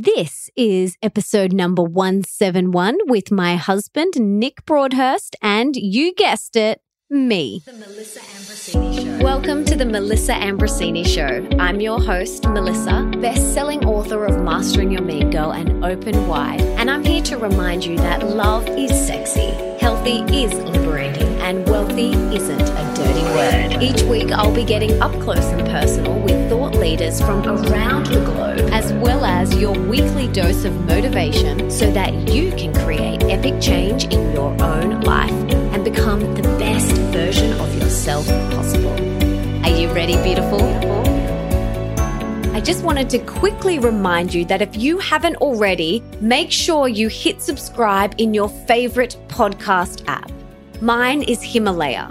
This is episode number 171 with my husband, Nick Broadhurst, and you guessed it, me. The Melissa Ambrosini Show. Welcome to the Melissa Ambrosini Show. I'm your host, Melissa, best-selling author of Mastering Your Mean Girl and Open Wide, and I'm here to remind you that love is sexy, healthy is liberating, and wealthy isn't a dirty word. Each week, I'll be getting up close and personal with leaders from around the globe, as well as your weekly dose of motivation so that you can create epic change in your own life and become the best version of yourself possible. Are you ready, beautiful? I just wanted to quickly remind you that if you haven't already, make sure you hit subscribe in your favorite podcast app. Mine is Himalaya.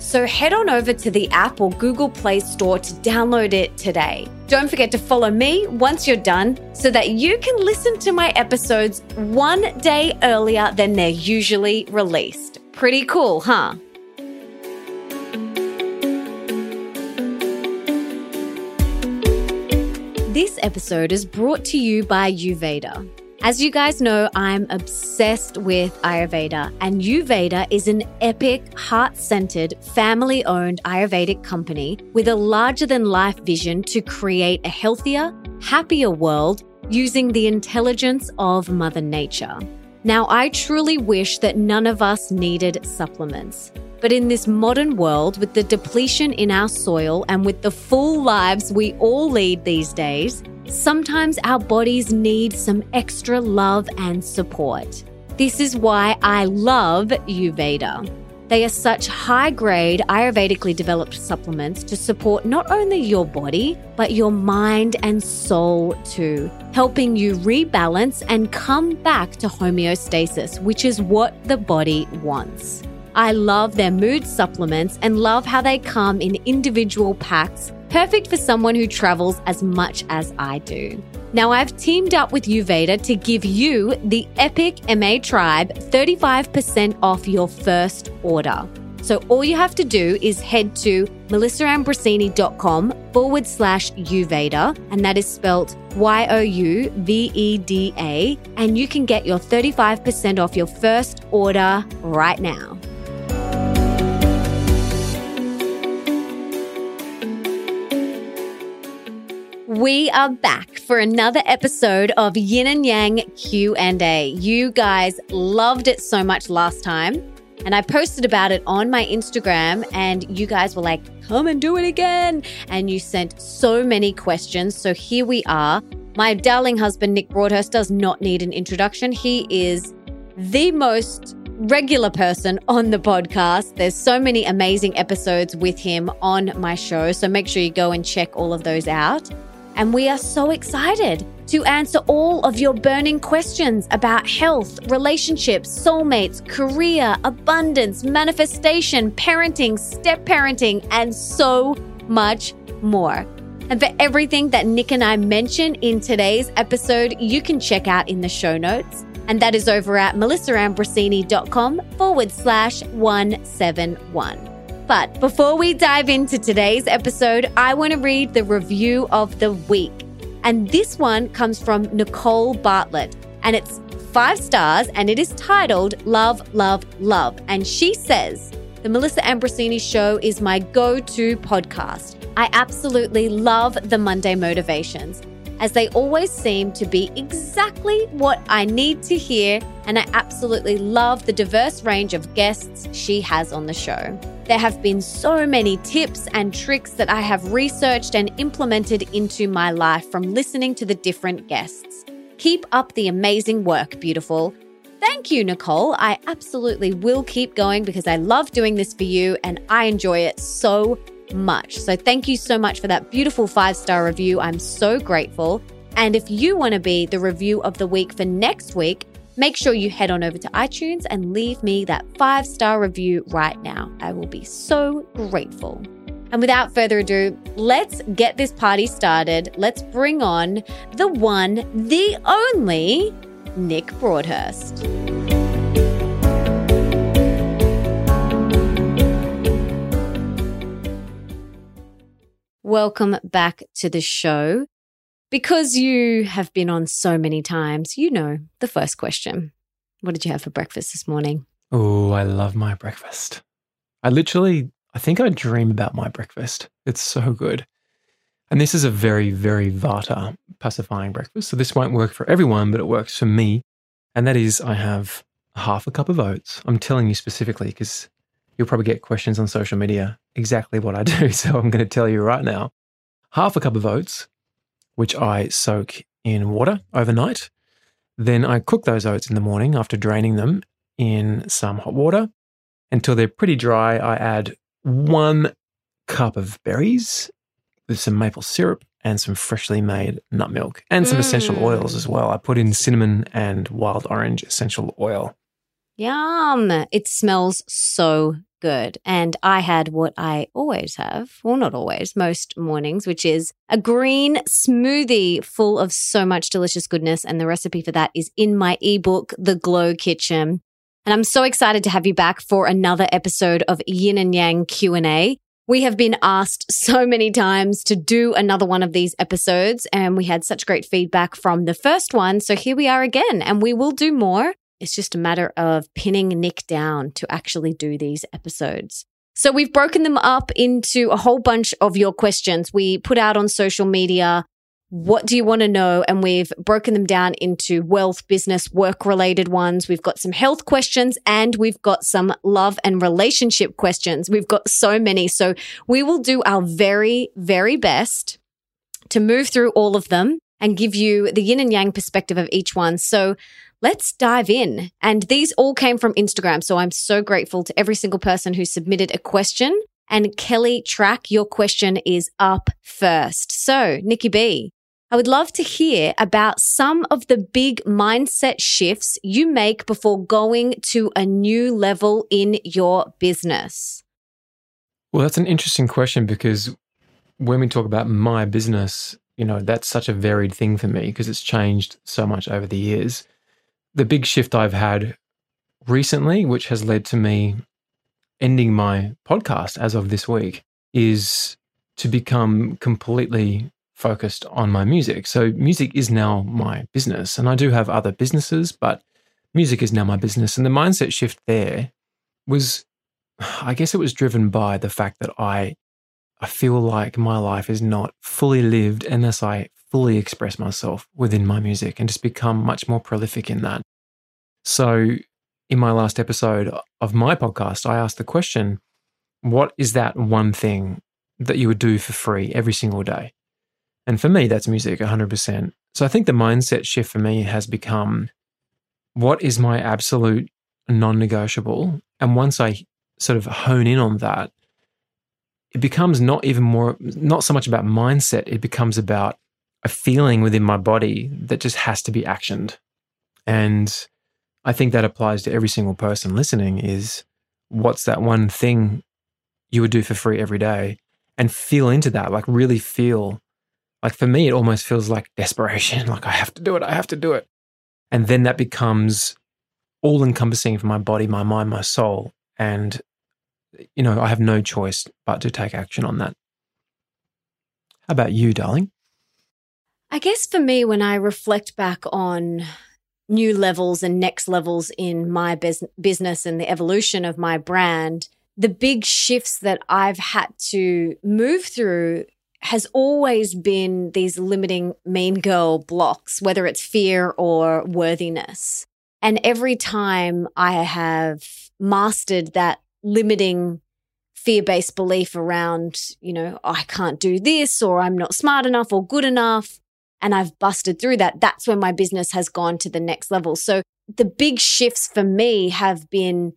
So head on over to the app or Google Play Store to download it today. Don't forget to follow me once you're done so that you can listen to my episodes one day earlier than they're usually released. Pretty cool, huh? This episode is brought to you by Youveda. As you guys know, I'm obsessed with Ayurveda, and Youveda is an epic, heart centered, family owned Ayurvedic company with a larger than life vision to create a healthier, happier world using the intelligence of Mother Nature. Now, I truly wish that none of us needed supplements. But in this modern world, with the depletion in our soil and with the full lives we all lead these days, sometimes our bodies need some extra love and support. This is why I love Youveda. They are such high grade, Ayurvedically developed supplements to support not only your body, but your mind and soul too, helping you rebalance and come back to homeostasis, which is what the body wants. I love their mood supplements and love how they come in individual packs, perfect for someone who travels as much as I do. Now, I've teamed up with Youveda to give you, the Epic MA Tribe, 35% off your first order. So all you have to do is head to melissaambrosini.com forward slash Youveda, and that is spelt Y O U V E D A, and you can get your 35% off your first order right now. We are back for another episode of Yin and Yang Q&A. You guys loved it so much last time, and I posted about it on my Instagram and you guys were like, "Come and do it again." And you sent so many questions. So here we are. My darling husband Nick Broadhurst does not need an introduction. He is the most regular person on the podcast. There's so many amazing episodes with him on my show. So make sure you go and check all of those out. And we are so excited to answer all of your burning questions about health, relationships, soulmates, career, abundance, manifestation, parenting, step parenting, and so much more. And for everything that Nick and I mention in today's episode, you can check out in the show notes. And that is over at melissaambrosini.com forward slash 171. But before we dive into today's episode, I want to read the review of the week. And this one comes from Nicole Bartlett, and it's five stars, and it is titled Love, Love, Love. And she says, The Melissa Ambrosini Show is my go to podcast. I absolutely love the Monday motivations, as they always seem to be exactly what I need to hear, and I absolutely love the diverse range of guests she has on the show. There have been so many tips and tricks that I have researched and implemented into my life from listening to the different guests. Keep up the amazing work, beautiful. Thank you, Nicole. I absolutely will keep going because I love doing this for you and I enjoy it so much. So, thank you so much for that beautiful five star review. I'm so grateful. And if you want to be the review of the week for next week, Make sure you head on over to iTunes and leave me that five star review right now. I will be so grateful. And without further ado, let's get this party started. Let's bring on the one, the only Nick Broadhurst. Welcome back to the show. Because you have been on so many times, you know the first question. What did you have for breakfast this morning? Oh, I love my breakfast. I literally, I think I dream about my breakfast. It's so good. And this is a very, very Vata pacifying breakfast. So this won't work for everyone, but it works for me. And that is, I have half a cup of oats. I'm telling you specifically because you'll probably get questions on social media exactly what I do. So I'm going to tell you right now half a cup of oats, which I soak in water overnight. Then I cook those oats in the morning after draining them in some hot water until they're pretty dry. I add one cup of berries with some maple syrup and some freshly made nut milk and some mm. essential oils as well. I put in cinnamon and wild orange essential oil. Yum. It smells so good. And I had what I always have, well, not always, most mornings, which is a green smoothie full of so much delicious goodness. And the recipe for that is in my ebook, The Glow Kitchen. And I'm so excited to have you back for another episode of Yin and Yang Q&A. We have been asked so many times to do another one of these episodes, and we had such great feedback from the first one. So here we are again, and we will do more. It's just a matter of pinning Nick down to actually do these episodes. So we've broken them up into a whole bunch of your questions. We put out on social media, what do you want to know? And we've broken them down into wealth, business, work related ones. We've got some health questions and we've got some love and relationship questions. We've got so many. So we will do our very, very best to move through all of them and give you the yin and yang perspective of each one. So let's dive in. And these all came from Instagram. So I'm so grateful to every single person who submitted a question. And Kelly Track, your question is up first. So, Nikki B, I would love to hear about some of the big mindset shifts you make before going to a new level in your business. Well, that's an interesting question because when we talk about my business, you know, that's such a varied thing for me because it's changed so much over the years the big shift I've had recently, which has led to me ending my podcast as of this week, is to become completely focused on my music. So, music is now my business, and I do have other businesses, but music is now my business. And the mindset shift there was, I guess, it was driven by the fact that I, I feel like my life is not fully lived unless I fully express myself within my music and just become much more prolific in that. So, in my last episode of my podcast, I asked the question what is that one thing that you would do for free every single day? And for me, that's music 100%. So, I think the mindset shift for me has become what is my absolute non negotiable? And once I sort of hone in on that, it becomes not even more, not so much about mindset, it becomes about a feeling within my body that just has to be actioned. And I think that applies to every single person listening is what's that one thing you would do for free every day and feel into that, like really feel like for me, it almost feels like desperation. Like I have to do it. I have to do it. And then that becomes all encompassing for my body, my mind, my soul. And, you know, I have no choice but to take action on that. How about you, darling? I guess for me, when I reflect back on new levels and next levels in my bus- business and the evolution of my brand, the big shifts that I've had to move through has always been these limiting mean girl blocks, whether it's fear or worthiness. And every time I have mastered that limiting fear based belief around, you know, oh, I can't do this or I'm not smart enough or good enough, and I've busted through that, that's when my business has gone to the next level. So the big shifts for me have been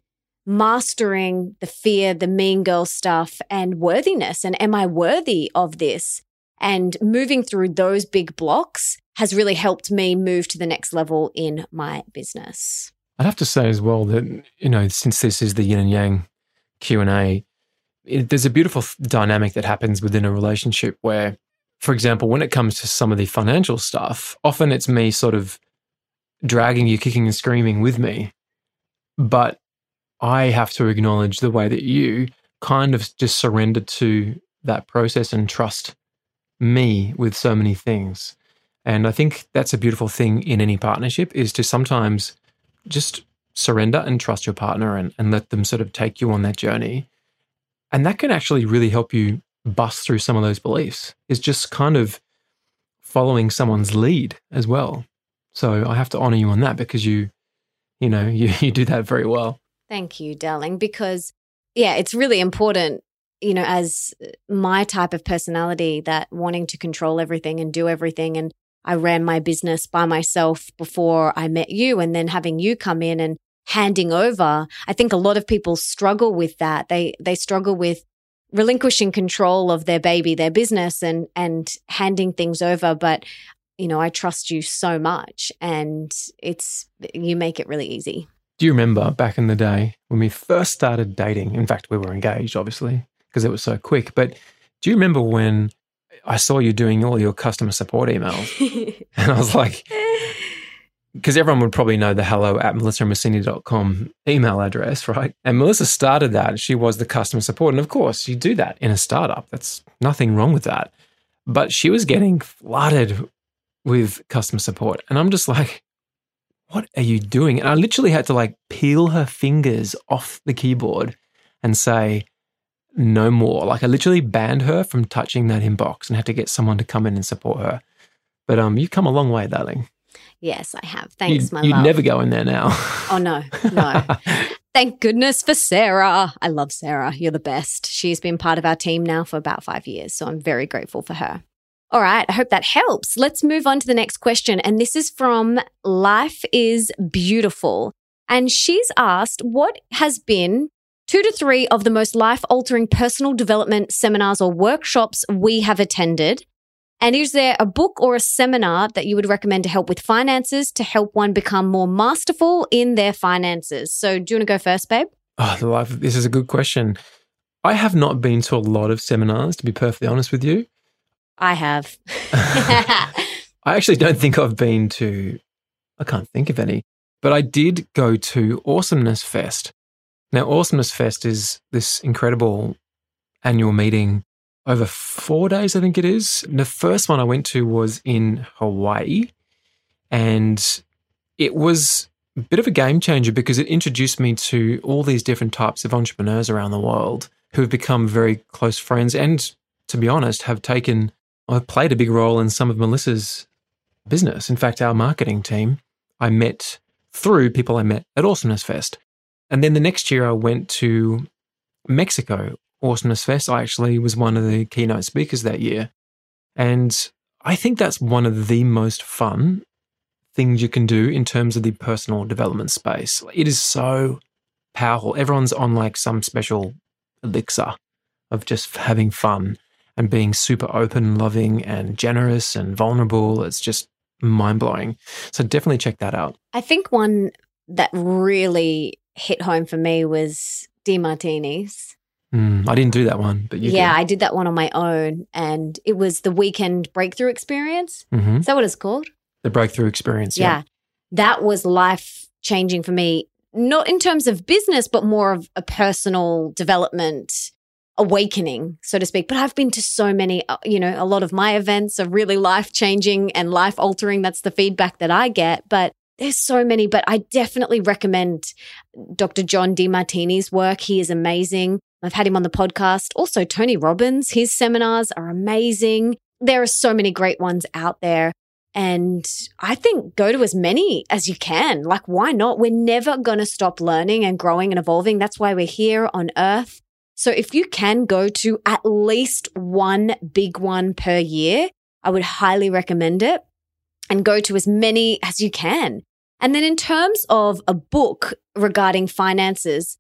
mastering the fear, the mean girl stuff and worthiness. And am I worthy of this? And moving through those big blocks has really helped me move to the next level in my business. I'd have to say as well that, you know, since this is the yin and yang Q&A, it, there's a beautiful dynamic that happens within a relationship where, for example, when it comes to some of the financial stuff, often it's me sort of dragging you, kicking and screaming with me. But I have to acknowledge the way that you kind of just surrender to that process and trust me with so many things. And I think that's a beautiful thing in any partnership is to sometimes just surrender and trust your partner and, and let them sort of take you on that journey. And that can actually really help you bust through some of those beliefs, is just kind of following someone's lead as well. So I have to honor you on that because you, you know, you, you do that very well. Thank you, darling, because yeah, it's really important, you know, as my type of personality that wanting to control everything and do everything. And I ran my business by myself before I met you and then having you come in and handing over. I think a lot of people struggle with that. They, they struggle with relinquishing control of their baby, their business and, and handing things over. But, you know, I trust you so much and it's, you make it really easy. Do you remember back in the day when we first started dating? In fact, we were engaged, obviously, because it was so quick. But do you remember when I saw you doing all your customer support emails? and I was like, because everyone would probably know the hello at melissaambrosini.com email address, right? And Melissa started that. She was the customer support. And of course, you do that in a startup. That's nothing wrong with that. But she was getting flooded with customer support. And I'm just like, what are you doing? And I literally had to like peel her fingers off the keyboard and say, no more. Like I literally banned her from touching that inbox and had to get someone to come in and support her. But um, you've come a long way, darling. Yes, I have. Thanks, you'd, my you'd love. never go in there now. oh no, no. Thank goodness for Sarah. I love Sarah. You're the best. She's been part of our team now for about five years, so I'm very grateful for her. All right, I hope that helps. Let's move on to the next question. And this is from Life is Beautiful. And she's asked, What has been two to three of the most life altering personal development seminars or workshops we have attended? And is there a book or a seminar that you would recommend to help with finances to help one become more masterful in their finances? So, do you want to go first, babe? Oh, the life. This is a good question. I have not been to a lot of seminars, to be perfectly honest with you. I have. I actually don't think I've been to, I can't think of any, but I did go to Awesomeness Fest. Now, Awesomeness Fest is this incredible annual meeting over four days, I think it is. The first one I went to was in Hawaii, and it was a bit of a game changer because it introduced me to all these different types of entrepreneurs around the world who have become very close friends and, to be honest, have taken I've played a big role in some of Melissa's business. In fact, our marketing team, I met through people I met at Awesomeness Fest. And then the next year, I went to Mexico, Awesomeness Fest. I actually was one of the keynote speakers that year. And I think that's one of the most fun things you can do in terms of the personal development space. It is so powerful. Everyone's on like some special elixir of just having fun and being super open, loving, and generous and vulnerable. It's just mind blowing. So definitely check that out. I think one that really hit home for me was Demartini's. Mm, I didn't do that one, but yeah, did. I did that one on my own, and it was the weekend breakthrough experience. Mm-hmm. Is that what it's called? The breakthrough experience. Yeah, yeah. that was life changing for me. Not in terms of business, but more of a personal development awakening, so to speak. But I've been to so many, uh, you know, a lot of my events are really life changing and life altering. That's the feedback that I get. But there's so many, but I definitely recommend Dr. John Demartini's work. He is amazing. I've had him on the podcast. Also, Tony Robbins, his seminars are amazing. There are so many great ones out there. And I think go to as many as you can. Like, why not? We're never going to stop learning and growing and evolving. That's why we're here on earth. So if you can go to at least one big one per year, I would highly recommend it and go to as many as you can. And then in terms of a book regarding finances,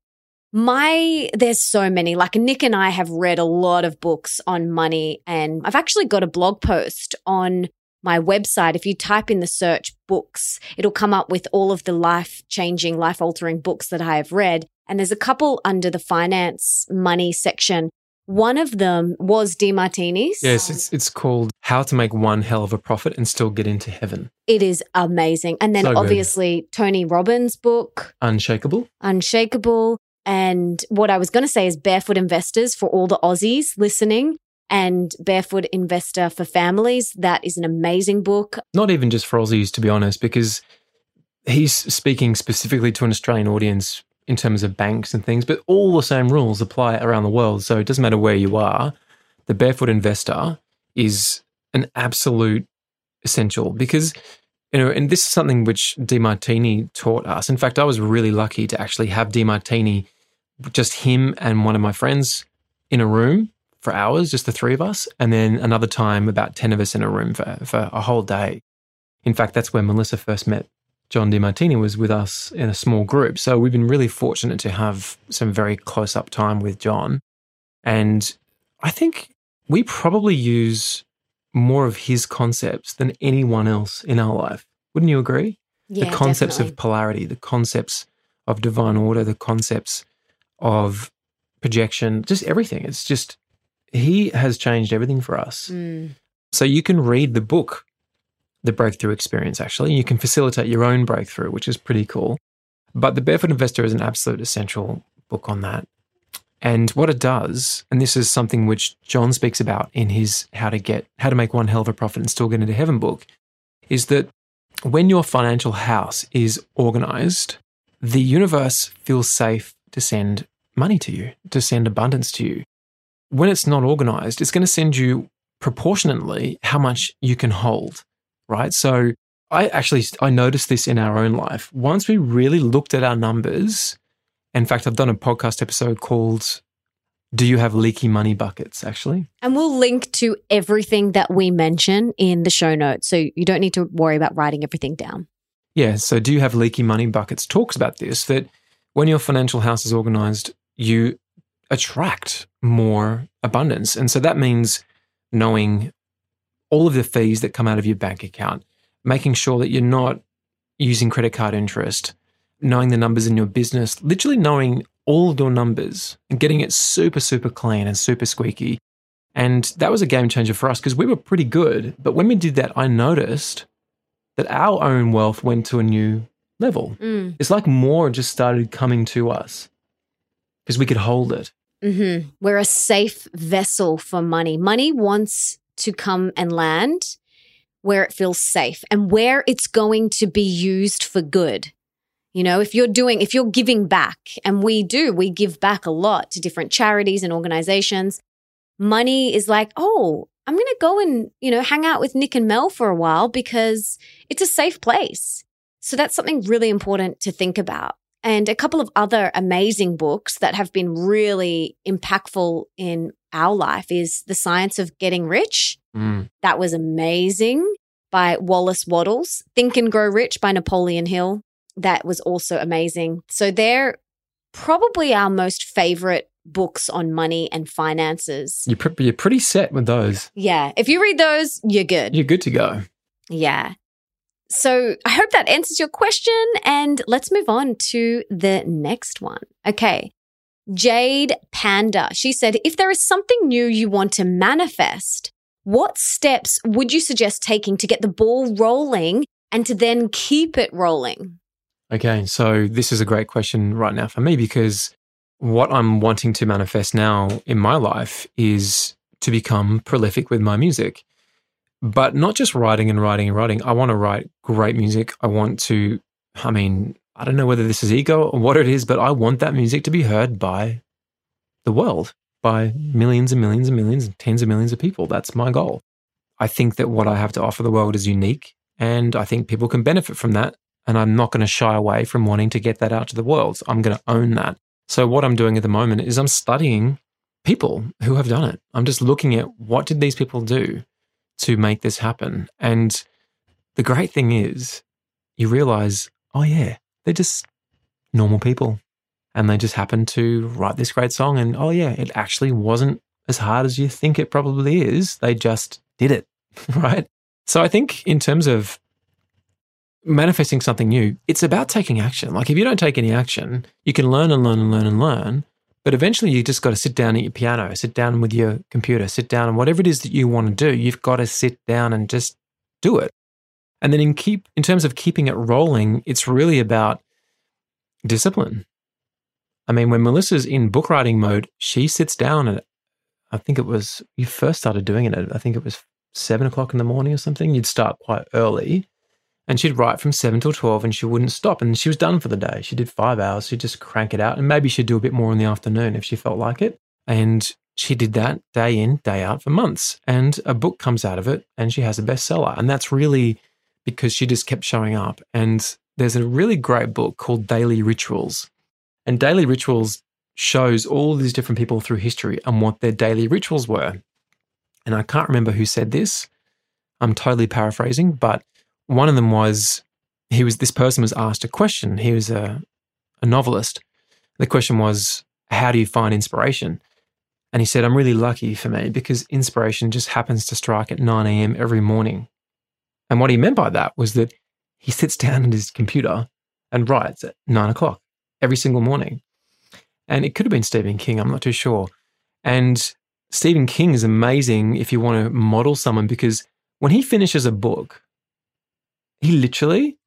my there's so many like nick and i have read a lot of books on money and i've actually got a blog post on my website, if you type in the search books, it'll come up with all of the life changing, life altering books that I have read. And there's a couple under the finance money section. One of them was Demartini's. Yes, it's it's called How to Make One Hell of a Profit and Still Get into Heaven. It is amazing. And then So obviously Tony Robbins' book, Unshakable. Unshakable. And what I was going to say is Barefoot Investors for all the Aussies listening and Barefoot Investor for Families. That is an amazing book. Not even just for Aussies, to be honest, because he's speaking specifically to an Australian audience in terms of banks and things, but all the same rules apply around the world. So it doesn't matter where you are. The Barefoot Investor is an absolute essential because you know, and this is something which Demartini taught us. In fact, I was really lucky to actually have Demartini, just him and one of my friends in a room for hours, just the three of us, and then another time about 10 of us in a room for, for a whole day. In fact, that's where Melissa first met John Demartini was with us in a small group. So we've been really fortunate to have some very close up time with John. And I think we probably use more of his concepts than anyone else in our life. Wouldn't you agree? Yeah, the concepts definitely. of polarity, the concepts of divine order, the concepts of projection, just everything. It's just, he has changed everything for us. Mm. So you can read the book, The Breakthrough Experience, actually. You can facilitate your own breakthrough, which is pretty cool. But The Barefoot Investor is an absolute essential book on that. And what it does, and this is something which John speaks about in his How to Get How to Make One Hell of a Profit and Still Get into Heaven book, is that when your financial house is organized, the universe feels safe to send money to you, to send abundance to you. When it's not organized, it's going to send you proportionately how much you can hold, right? So I actually I noticed this in our own life. Once we really looked at our numbers, in fact, I've done a podcast episode called "Do You Have Leaky Money Buckets?" Actually, And we'll link to everything that we mention in the show notes. So you don't need to worry about writing everything down. Yeah. So, do you have leaky money buckets? Talks about this that when your financial house is organized, you attract more abundance. And so that means knowing all of the fees that come out of your bank account, making sure that you're not using credit card interest, knowing the numbers in your business, literally knowing all of your numbers and getting it super, super clean and super squeaky. And that was a game changer for us because we were pretty good. But when we did that, I noticed that our own wealth went to a new level. Mm. It's like more just started coming to us because we could hold it. hmm We're a safe vessel for money. Money wants to come and land where it feels safe and where it's going to be used for good. You know, if you're doing, if you're giving back, and we do, we give back a lot to different charities and organizations. Money is like, oh, I'm going to go and, you know, hang out with Nick and Mel for a while because it's a safe place. So that's something really important to think about. And a couple of other amazing books that have been really impactful in our life is The Science of Getting Rich. Mm. That was amazing by Wallace Wattles. Think and Grow Rich by Napoleon Hill. That was also amazing. So they're probably our most favorite books on money and finances. You're, pre- you're pretty set with those. Yeah. If you read those, you're good. You're good to go. Yeah. So I hope that answers your question. And let's move on to the next one. Okay. Jade Panda. She said, if there is something new you want to manifest, what steps would you suggest taking to get the ball rolling and to then keep it rolling? Okay, so this is a great question right now for me because what I'm wanting to manifest now in my life is to become prolific with my music. But not just writing and writing and writing. I want to write great music. I want to, I mean, I don't know whether this is ego or what it is, but I want that music to be heard by the world, by millions and millions and millions and tens of millions of people. That's my goal. I think that what I have to offer the world is unique, and I think people can benefit from that and I'm not going to shy away from wanting to get that out to the world. I'm going to own that. So what I'm doing at the moment is I'm studying people who have done it. I'm just looking at what did these people do to make this happen. And the great thing is you realize, oh yeah, they're just normal people and they just happened to write this great song and oh yeah, it actually wasn't as hard as you think it probably is. They just did it, right? So I think in terms of manifesting something new, it's about taking action. Like if you don't take any action, you can learn and learn and learn and learn. But eventually you just got to sit down at your piano, sit down with your computer, sit down and whatever it is that you want to do, you've got to sit down and just do it. And then in keep in terms of keeping it rolling, it's really about discipline. I mean, when Melissa's in book writing mode, she sits down and I think it was you first started doing it. I think it was seven o'clock in the morning or something. You'd start quite early, and she'd write from seven till twelve, and she wouldn't stop. And she was done for the day. She did five hours. She'd just crank it out, and maybe she'd do a bit more in the afternoon if she felt like it. And she did that day in, day out for months. And a book comes out of it, and she has a bestseller. And that's really because she just kept showing up. And there's a really great book called Daily Rituals. And Daily Rituals shows all these different people through history and what their daily rituals were. And I can't remember who said this. I'm totally paraphrasing, but one of them was he was this person was asked a question. He was a, a novelist. The question was, How do you find inspiration? And he said, I'm really lucky for me because inspiration just happens to strike at 9 a.m. every morning. And what he meant by that was that he sits down at his computer and writes at nine o'clock every single morning. And it could have been Stephen King, I'm not too sure. And Stephen King is amazing if you want to model someone because when he finishes a book, he literally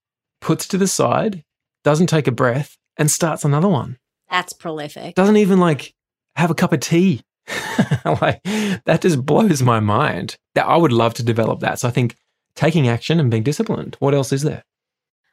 puts to the side, doesn't take a breath, and starts another one. That's prolific. Doesn't even like have a cup of tea. like that just blows my mind. That I would love to develop that. So I think taking action and being disciplined. What else is there?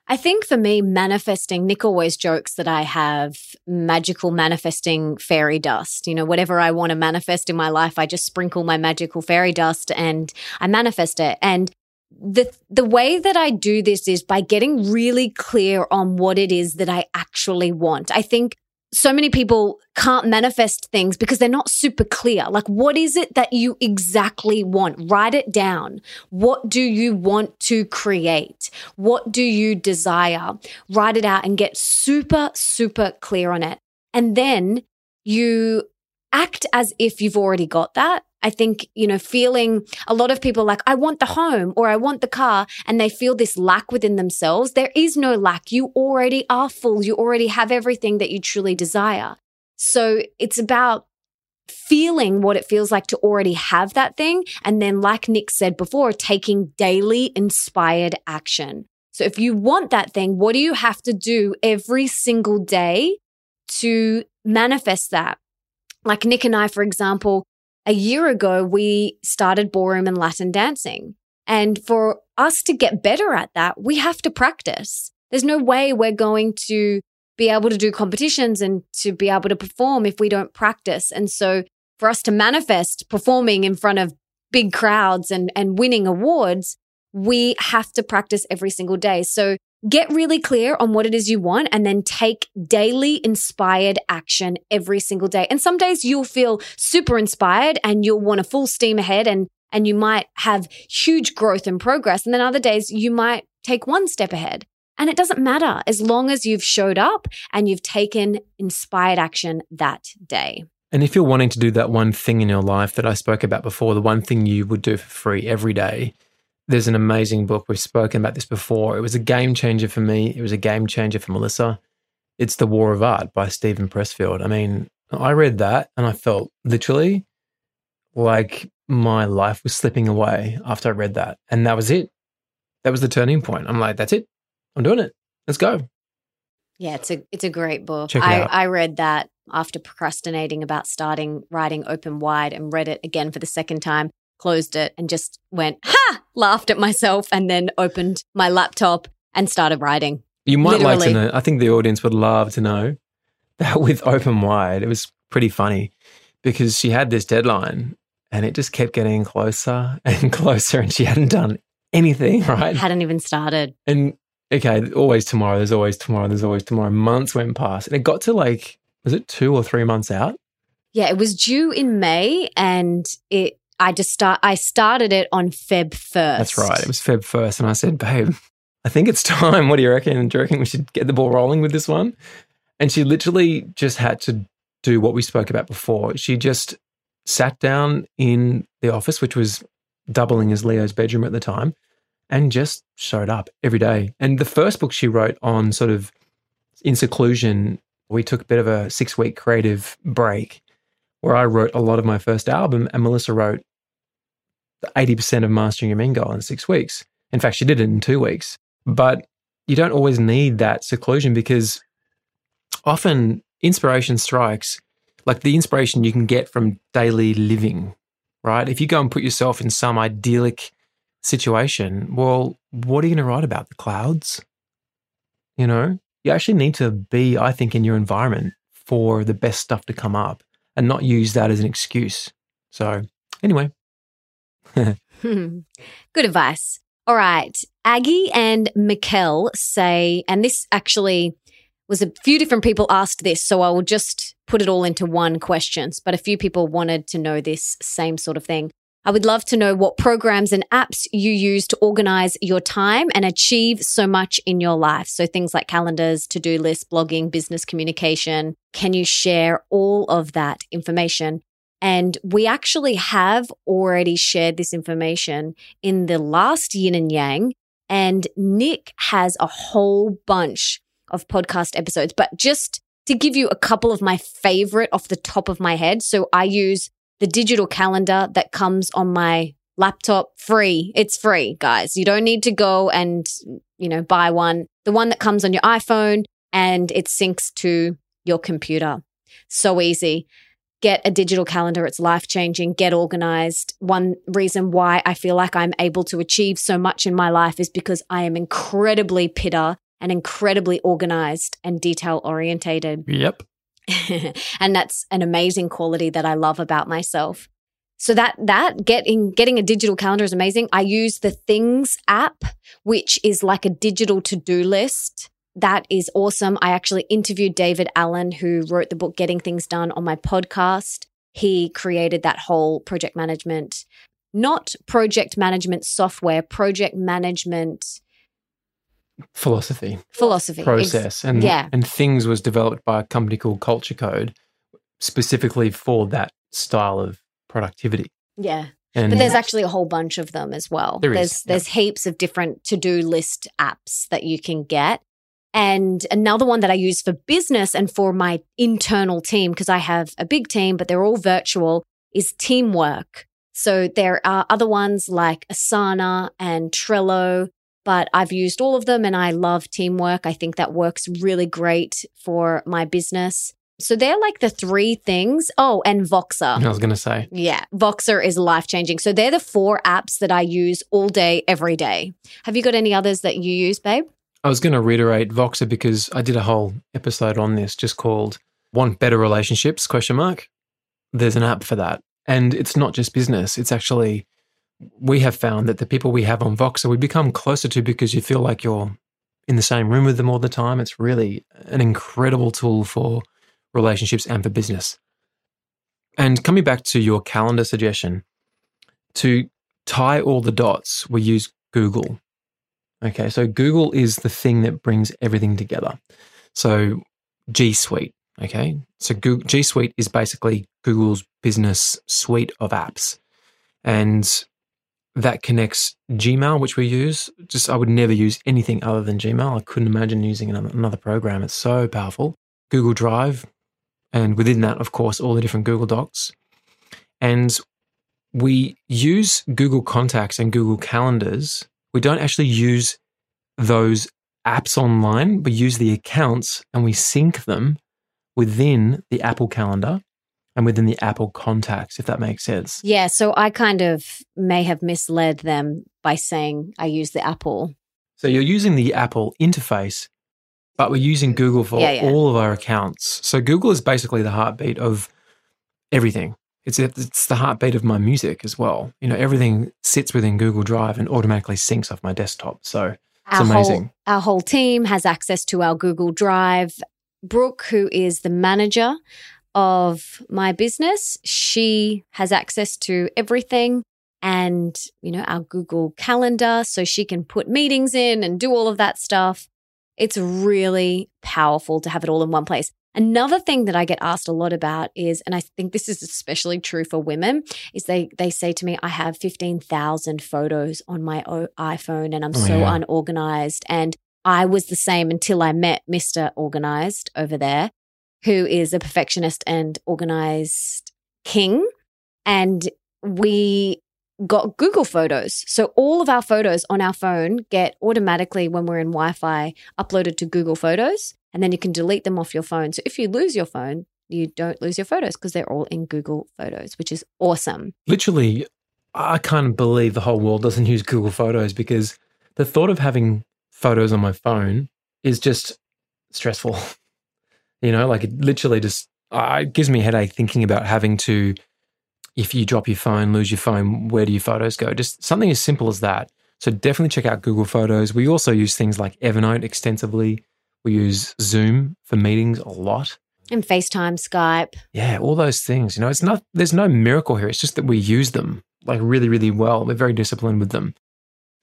I think for me, manifesting, Nick always jokes that I have magical manifesting fairy dust. You know, whatever I want to manifest in my life, I just sprinkle my magical fairy dust and I manifest it. And the the way that I do this is by getting really clear on what it is that I actually want. I think so many people can't manifest things because they're not super clear. Like, what is it that you exactly want? Write it down. What do you want to create? What do you desire? Write it out and get super, super clear on it. And then you act as if you've already got that I think, you know, feeling a lot of people like, I want the home or I want the car, and they feel this lack within themselves. There is no lack. You already are full. You already have everything that you truly desire. So it's about feeling what it feels like to already have that thing. And then, like Nick said before, taking daily inspired action. So if you want that thing, what do you have to do every single day to manifest that? Like Nick and I, for example, a year ago, we started ballroom and Latin dancing. And for us to get better at that, we have to practice. There's no way we're going to be able to do competitions and to be able to perform if we don't practice. And so for us to manifest performing in front of big crowds and, and winning awards, we have to practice every single day. So Get really clear on what it is you want and then take daily inspired action every single day. And some days you'll feel super inspired and you'll want to full steam ahead and, and you might have huge growth and progress. And then other days you might take one step ahead. And it doesn't matter as long as you've showed up and you've taken inspired action that day. And if you're wanting to do that one thing in your life that I spoke about before, the one thing you would do for free every day, there's an amazing book. We've spoken about this before. It was a game changer for me. It was a game changer for Melissa. It's The War of Art by Steven Pressfield. I mean, I read that and I felt literally like my life was slipping away after I read that. And that was it. That was the turning point. I'm like, that's it. I'm doing it. Let's go. Yeah, it's a it's a great book. Check it I, out. I read that after procrastinating about starting writing open wide and read it again for the second time closed it and just went, ha, laughed at myself and then opened my laptop and started writing. You might like to know, I think the audience would love to know that with Open Wide, it was pretty funny because she had this deadline and it just kept getting closer and closer and she hadn't done anything, right? Hadn't even started. And okay, always tomorrow, there's always tomorrow, there's always tomorrow. Months went past and it got to like, was it two or three months out? Yeah, it was due in May and it I just start I started it on Feb 1st. That's right. It was Feb 1st. And I said, babe, I think it's time. What do you reckon? Do you reckon we should get the ball rolling with this one? And she literally just had to do what we spoke about before. She just sat down in the office, which was doubling as Leo's bedroom at the time, and just showed up every day. And the first book she wrote on sort of in seclusion, we took a bit of a six week creative break where I wrote a lot of my first album and Melissa wrote 80% of Mastering Your Mean Girl in six weeks. In fact, she did it in two weeks. But you don't always need that seclusion because often inspiration strikes like the inspiration you can get from daily living, right? If you go and put yourself in some idyllic situation, well, what are you going to write about? The clouds? You know, you actually need to be, I think, in your environment for the best stuff to come up and not use that as an excuse. So, anyway. Hmm. Good advice. All right. Aggie and Mikkel say, and this actually was a few different people asked this, so I will just put it all into one question. but a few people wanted to know this same sort of thing. I would love to know what programs and apps you use to organize your time and achieve so much in your life. So things like calendars, to-do lists, blogging, business communication. Can you share all of that information? And we actually have already shared this information in the last yin and yang. And Nick has a whole bunch of podcast episodes, but just to give you a couple of my favorite off the top of my head. So I use the digital calendar that comes on my laptop free. It's free, guys. You don't need to go and, you know, buy one. The one that comes on your iPhone and it syncs to your computer. So easy. Get a digital calendar. It's life changing. Get organized. One reason why I feel like I'm able to achieve so much in my life is because I am incredibly pitter and incredibly organized and detail orientated. Yep. and that's an amazing quality that I love about myself. So that that getting getting a digital calendar is amazing. I use the Things app, which is like a digital to-do list. That is awesome. I actually interviewed David Allen, who wrote the book Getting Things Done on my podcast. He created that whole project management, not project management software, project management philosophy, philosophy process, and yeah. and things was developed by a company called Cultured Code, specifically for that style of productivity. Yeah. And but there's actually a whole bunch of them as well. There there's is, there's heaps of different to-do list apps that you can get. And another one that I use for business and for my internal team, because I have a big team, but they're all virtual, is teamwork. So there are other ones like Asana and Trello but I've used all of them and I love teamwork. I think that works really great for my business. So they're like the three things. Oh, and Voxer. I was going to say. Yeah, Voxer is life changing. So they're the four apps that I use all day, every day. Have you got any others that you use, babe? I was going to reiterate Voxer because I did a whole episode on this just called Want Better Relationships question mark. There's an app for that. And it's not just business. It's actually we have found that the people we have on Voxer, we become closer to because you feel like you're in the same room with them all the time. It's really an incredible tool for relationships and for business. And coming back to your calendar suggestion, to tie all the dots, we use Google. Okay, so Google is the thing that brings everything together. So G Suite, okay? So G Suite is basically Google's business suite of apps. And that connects Gmail, which we use. Just I would never use anything other than Gmail. I couldn't imagine using another program. It's so powerful. Google Drive, and within that, of course, all the different Google Docs. And we use Google Contacts and Google Calendars. We don't actually use those apps online. We use the accounts and we sync them within the Apple Calendar and within the Apple contacts, if that makes sense. Yeah. So I kind of may have misled them by saying I use the Apple. So you're using the Apple interface, but we're using Google for yeah, yeah. all of our accounts. So Google is basically the heartbeat of everything. It's it's the heartbeat of my music as well. You know, everything sits within Google Drive and automatically syncs off my desktop. So it's our amazing. Whole, our whole team has access to our Google Drive. Brooke, who is the manager of my business, she has access to everything and, you know, our Google Calendar so she can put meetings in and do all of that stuff. It's really powerful to have it all in one place. Another thing that I get asked a lot about is, and I think this is especially true for women, is they they say to me, "I have fifteen thousand photos on my o- iPhone, and I'm Oh, so yeah. unorganized." And I was the same until I met Mister Organized over there, who is a perfectionist and organized king, and we got Google Photos. So all of our photos on our phone get automatically when we're in Wi-Fi uploaded to Google Photos and then you can delete them off your phone. So if you lose your phone, you don't lose your photos because they're all in Google Photos, which is awesome. Literally, I can't believe the whole world doesn't use Google Photos because the thought of having photos on my phone is just stressful. you know, like it literally just uh, it gives me a headache thinking about having to if you drop your phone, lose your phone, where do your photos go? Just something as simple as that. So definitely check out Google Photos. We also use things like Evernote extensively. We use Zoom for meetings a lot. And FaceTime, Skype. Yeah, all those things. You know, it's not there's no miracle here. It's just that we use them like really, really well. We're very disciplined with them.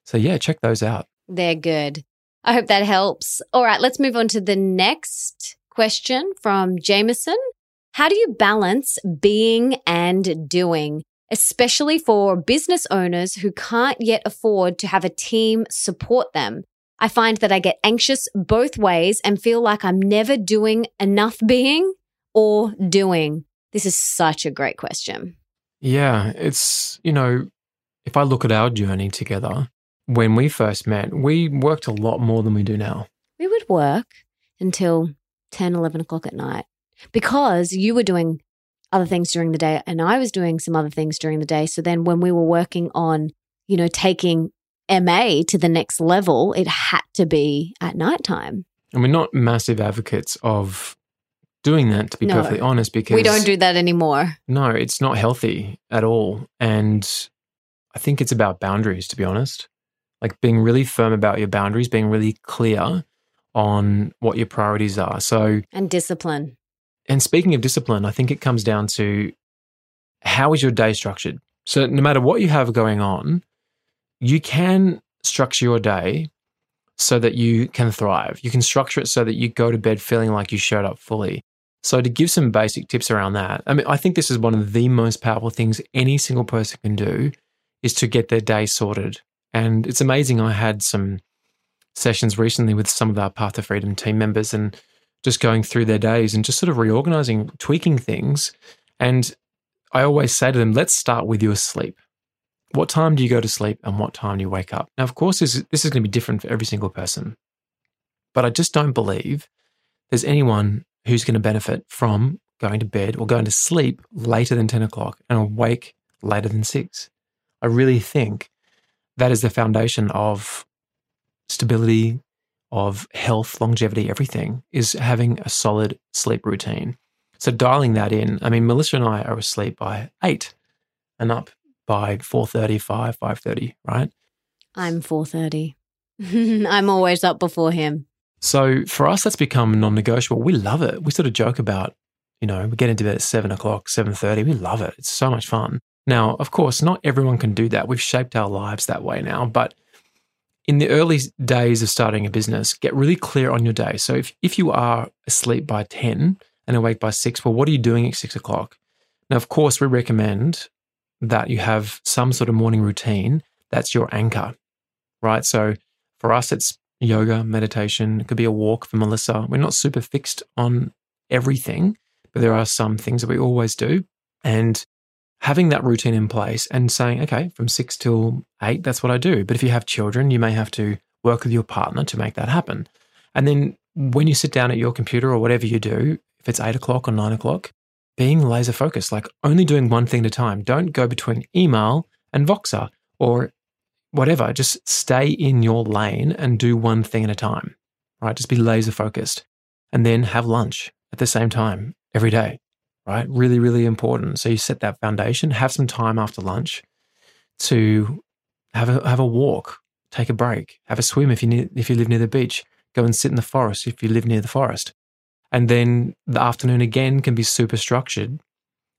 So yeah, check those out. They're good. I hope that helps. All right, let's move on to the next question from Jameson. How do you balance being and doing, especially for business owners who can't yet afford to have a team support them? I find that I get anxious both ways and feel like I'm never doing enough being or doing. This is such a great question. Yeah, it's, you know, if I look at our journey together, when we first met, we worked a lot more than we do now. We would work until 10, 11 o'clock at night because you were doing other things during the day and I was doing some other things during the day. So then when we were working on, you know, taking MA to the next level, it had to be at nighttime. And we're not massive advocates of doing that, to be No. perfectly honest, because we don't do that anymore. No, it's not healthy at all. And I think it's about boundaries, to be honest. Like being really firm about your boundaries, being really clear on what your priorities are. So, And discipline. and speaking of discipline, I think it comes down to how is your day structured? So, no matter what you have going on, you can structure your day so that you can thrive. You can structure it so that you go to bed feeling like you showed up fully. So, to give some basic tips around that, I mean, I think this is one of the most powerful things any single person can do is to get their day sorted. And it's amazing. I had some sessions recently with some of our Path to Freedom team members and just going through their days and just sort of reorganizing, tweaking things. And I always say to them, let's start with your sleep. What time do you go to sleep and what time do you wake up? Now, of course, this, this is going to be different for every single person. But I just don't believe there's anyone who's going to benefit from going to bed or going to sleep later than 10 o'clock and awake later than six. I really think that is the foundation of stability, of health, longevity, everything is having a solid sleep routine. So dialing that in, I mean, Melissa and I are asleep by eight and up by 4.30, 5, 5.30, right? I'm 4:30. I'm always up before him. So for us, that's become non-negotiable. We love it. We sort of joke about, you know, we get into bed at seven o'clock, seven thirty. We love it. It's so much fun. Now, of course, not everyone can do that. We've shaped our lives that way now, but in the early days of starting a business, get really clear on your day. So if if you are asleep by ten and awake by six, well, what are you doing at six o'clock? Now, of course, we recommend that you have some sort of morning routine. That's your anchor, right? So for us, it's yoga, meditation. It could be a walk for Melissa. We're not super fixed on everything, but there are some things that we always do. And having that routine in place and saying, okay, from six till eight, that's what I do. But if you have children, you may have to work with your partner to make that happen. And then when you sit down at your computer or whatever you do, if it's eight o'clock or nine o'clock, being laser focused, like only doing one thing at a time. Don't go between email and Voxer or whatever. Just stay in your lane and do one thing at a time, right? Just be laser focused and then have lunch at the same time every day, right? Really, really important. So you set that foundation, have some time after lunch to have a, have a walk, take a break, have a swim if you, need, if you live near the beach, go and sit in the forest if you live near the forest. And then the afternoon again can be super structured.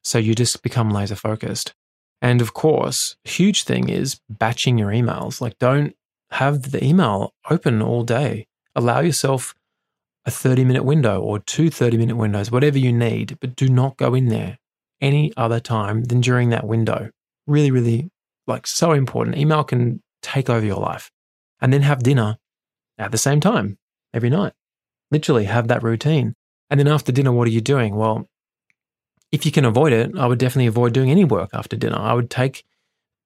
So you just become laser focused. And of course, huge thing is batching your emails. Like don't have the email open all day. Allow yourself a 30 minute window or two 30 minute windows, whatever you need, but do not go in there any other time than during that window. Really, really like so important. Email can take over your life. And then have dinner at the same time every night. Literally have that routine. And then after dinner, what are you doing? Well, if you can avoid it, I would definitely avoid doing any work after dinner. I would take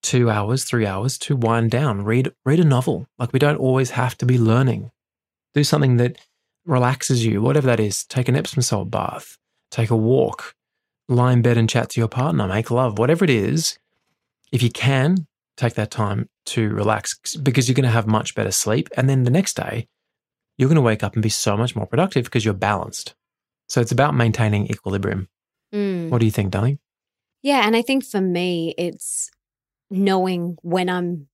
two hours, three hours to wind down, read, read a novel. Like we don't always have to be learning. Do something that relaxes you, whatever that is. Take an Epsom salt bath, take a walk, lie in bed and chat to your partner, make love, whatever it is. If you can, take that time to relax because you're going to have much better sleep. And then the next day, you're going to wake up and be so much more productive because you're balanced. So it's about maintaining equilibrium. Mm. What do you think, darling? Yeah. And I think for me, it's knowing when I'm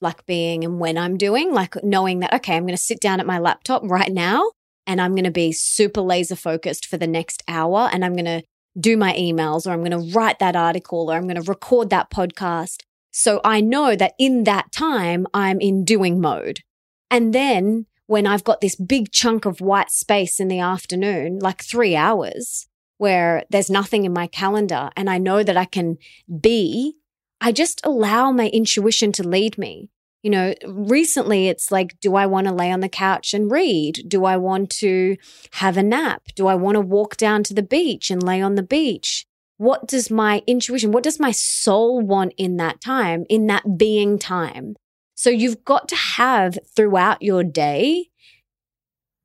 like being and when I'm doing, like knowing that, okay, I'm going to sit down at my laptop right now and I'm going to be super laser focused for the next hour and I'm going to do my emails or I'm going to write that article or I'm going to record that podcast. So I know that in that time, I'm in doing mode. And then when I've got this big chunk of white space in the afternoon, like three hours, where there's nothing in my calendar and I know that I can be I just allow my intuition to lead me. You know, recently it's like, do I want to lay on the couch and read? Do I want to have a nap? Do I want to walk down to the beach and lay on the beach? What does my intuition, what does my soul want in that time, in that being time? So you've got to have throughout your day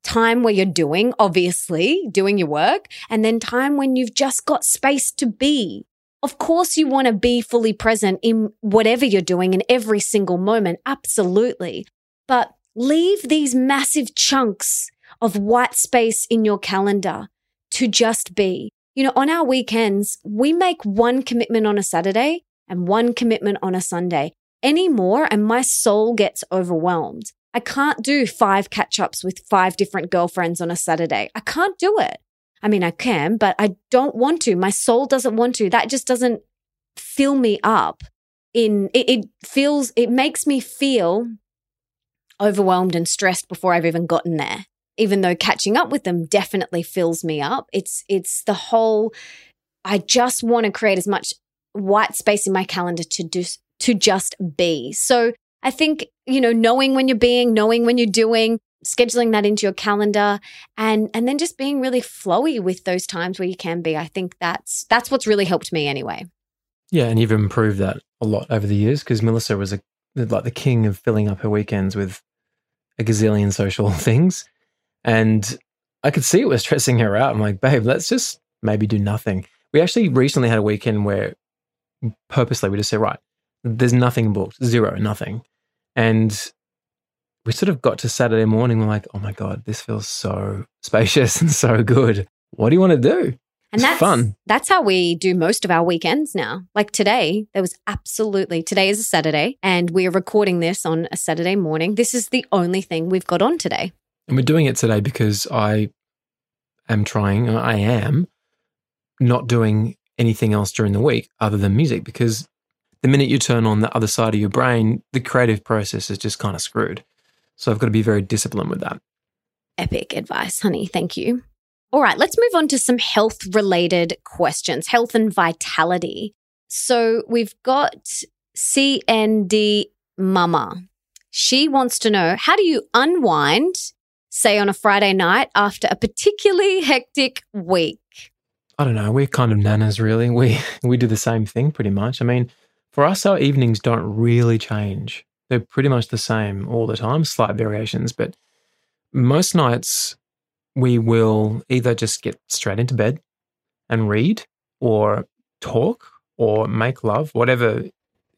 time where you're doing, obviously, doing your work, and then time when you've just got space to be. Of course, you want to be fully present in whatever you're doing in every single moment. Absolutely. But leave these massive chunks of white space in your calendar to just be. You know, on our weekends, we make one commitment on a Saturday and one commitment on a Sunday. Any more, and my soul gets overwhelmed. I can't do five catch ups with five different girlfriends on a Saturday. I can't do it. I mean, I can, but I don't want to. My soul doesn't want to. That just doesn't fill me up. In it, it feels, it makes me feel overwhelmed and stressed before I've even gotten there. Even though catching up with them definitely fills me up. It's it's the whole. I just want to create as much white space in my calendar to do to just be. So I think you know, knowing when you're being, knowing when you're doing, scheduling that into your calendar and and then just being really flowy with those times where you can be. I think that's that's what's really helped me anyway. Yeah and you've improved that a lot over the years because melissa was a like the king of filling up her weekends with a gazillion social things. And i could see it was stressing her out. I'm like babe let's just maybe do nothing. We actually recently had a weekend where purposely we just said right there's nothing booked zero nothing and we sort of got to Saturday morning. We're like, oh my God, this feels so spacious and so good. What do you want to do? And that's fun. That's how we do most of our weekends now. Like today, there was absolutely, today is a Saturday and we are recording this on a Saturday morning. This is the only thing we've got on today. And we're doing it today because I am trying, I am not doing anything else during the week other than music because the minute you turn on the other side of your brain, the creative process is just kind of screwed. So I've got to be very disciplined with that. Epic advice, honey. Thank you. All right, let's move on to some health related questions, health and vitality. So we've got CND Mama. She wants to know how do you unwind, say on a Friday night after a particularly hectic week? I don't know. We're kind of nanas, really. We we do the same thing pretty much. I mean, for us, our evenings don't really change. They're pretty much the same all the time, slight variations, but most nights we will either just get straight into bed and read or talk or make love, whatever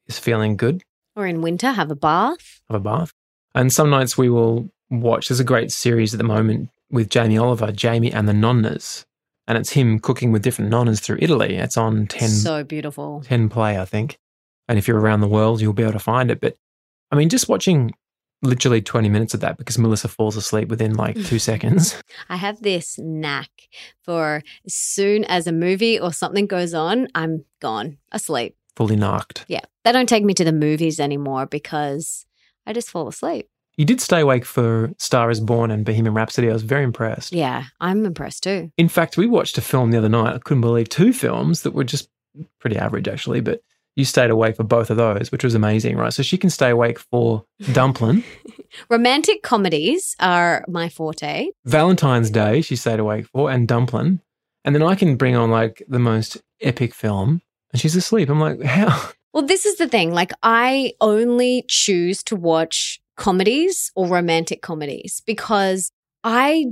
is feeling good. Or in winter, have a bath. Have a bath. And some nights we will watch. There's a great series at the moment with Jamie Oliver, Jamie and the Nonnas. And it's him cooking with different nonnas through Italy. It's on 10. So beautiful. 10 play, I think. And if you're around the world, you'll be able to find it. But I mean, just watching literally 20 minutes of that because Melissa falls asleep within like two seconds. I have this knack for as soon as a movie or something goes on, I'm gone asleep. Fully knocked. Yeah. They don't take me to the movies anymore because I just fall asleep. You did stay awake for Star is Born and Bohemian Rhapsody. I was very impressed. Yeah, I'm impressed too. In fact, we watched a film the other night. I couldn't believe two films that were just pretty average, actually, but you stayed awake for both of those, which was amazing, right? So she can stay awake for Dumplin'. Romantic comedies are my forte. Valentine's Day, she stayed awake for, and Dumplin'. And then I can bring on like the most epic film, and she's asleep. I'm like, how? Well, this is the thing. Like, I only choose to watch comedies or romantic comedies because I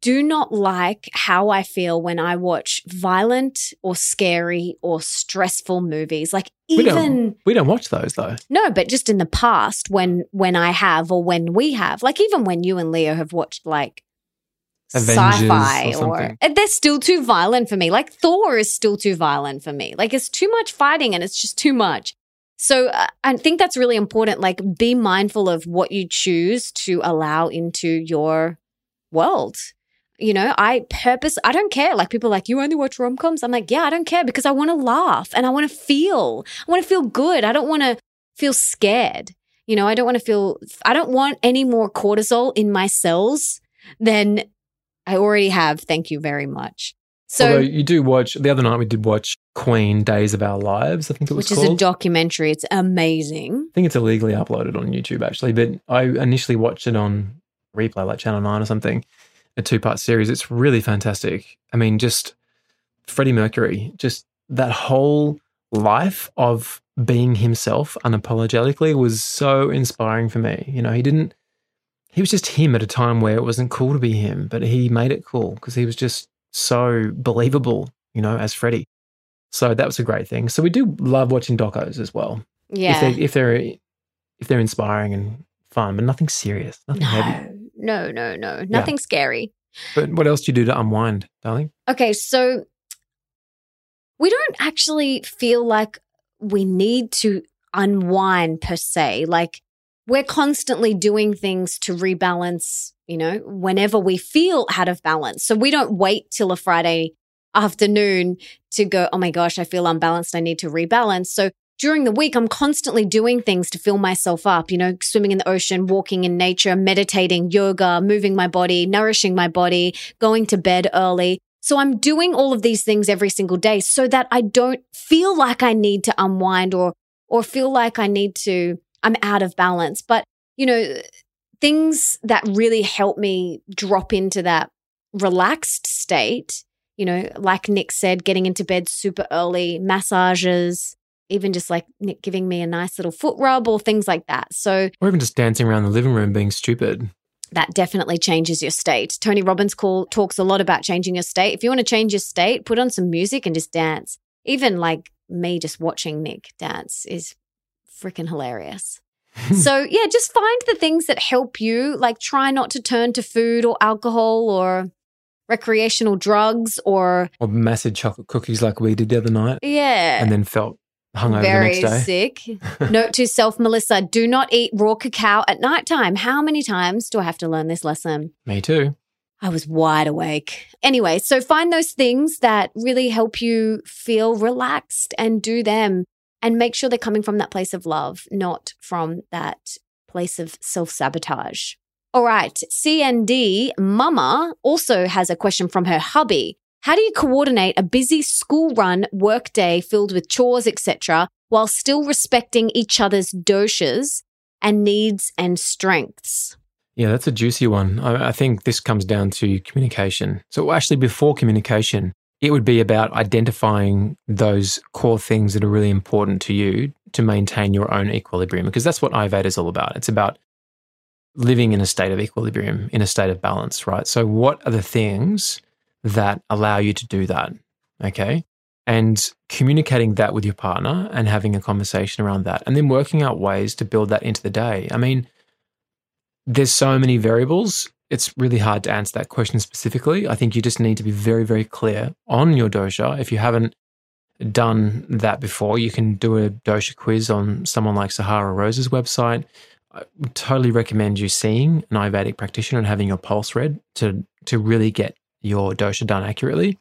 do not like how I feel when I watch violent or scary or stressful movies. Like We even don't, we don't watch those though. no, but just in the past when when I have or when we have, like even when you and Leo have watched like Avengers sci-fi or or they're still too violent for me. Like Thor is still too violent for me. Like it's too much fighting and it's just too much. So uh, I think that's really important. Like be mindful of what you choose to allow into your world. You know, I purpose, I don't care. Like people are like, you only watch rom coms? I'm like, yeah, I don't care because I want to laugh and I want to feel. I want to feel good. I don't want to feel scared. You know, I don't want to feel, I don't want any more cortisol in my cells than I already have. Thank you very much. So, Although you do watch, the other night we did watch Queen Days of Our Lives, I think it was which is a documentary. It's amazing. I think it's illegally uploaded on YouTube actually, but I initially watched it on replay, like Channel 9 or something, a two part series. It's really fantastic. I mean, just Freddie Mercury, just that whole life of being himself unapologetically was so inspiring for me. You know, he didn't, he was just him at a time where it wasn't cool to be him, but he made it cool because he was just so believable, you know, as Freddie. So that was a great thing. So we do love watching docos as well Yeah. if they if they're if they're inspiring and fun, but nothing serious, nothing heavy. No, no, no, no. Nothing scary. But what else do you do to unwind, darling? Okay, so we don't actually feel like we need to unwind per se. Like we're constantly doing things to rebalance, you know, whenever we feel out of balance. So we don't wait till a Friday afternoon to go, oh my gosh, I feel unbalanced. I need to rebalance. So during the week, I'm constantly doing things to fill myself up, you know, swimming in the ocean, walking in nature, meditating, yoga, moving my body, nourishing my body, going to bed early. So I'm doing all of these things every single day so that I don't feel like I need to unwind or or feel like I need to I'm out of balance. But, you know, things that really help me drop into that relaxed state, you know, like Nick said, getting into bed super early, massages, even just like Nick giving me a nice little foot rub or things like that. So Or even just dancing around the living room being stupid. that definitely changes your state. Tony Robbins call, talks a lot about changing your state. If you want to change your state, put on some music and just dance. Even like me just watching Nick dance is freaking hilarious. so, yeah, just find the things that help you. Like, try not to turn to food or alcohol or recreational drugs or, Or massive chocolate cookies like we did the other night yeah. and then felt hungover very the next day. sick. Note to self, Melissa, do not eat raw cacao at nighttime. How many times do I have to learn this lesson? Me too. I was wide awake. Anyway, so find those things that really help you feel relaxed and do them and make sure they're coming from that place of love, not from that place of self sabotage. All right, CND Mama also has a question from her hubby. How do you coordinate a busy school run workday filled with chores, etc., while still respecting each other's doshas and needs and strengths? Yeah, that's a juicy one. I, I think this comes down to communication. So, actually, before communication, it would be about identifying those core things that are really important to you to maintain your own equilibrium, because that's what Ayurveda is all about. It's about living in a state of equilibrium, in a state of balance, right? So, what are the things that allow you to do that? Okay. And communicating that with your partner and having a conversation around that, and then working out ways to build that into the day. I mean, there's so many variables. It's really hard to answer that question specifically. I think you just need to be very, very clear on your dosha. If you haven't done that before, you can do a dosha quiz on someone like Sahara Rose's website. I totally recommend you seeing an Ayurvedic practitioner and having your pulse read to to really get your dosha done accurately.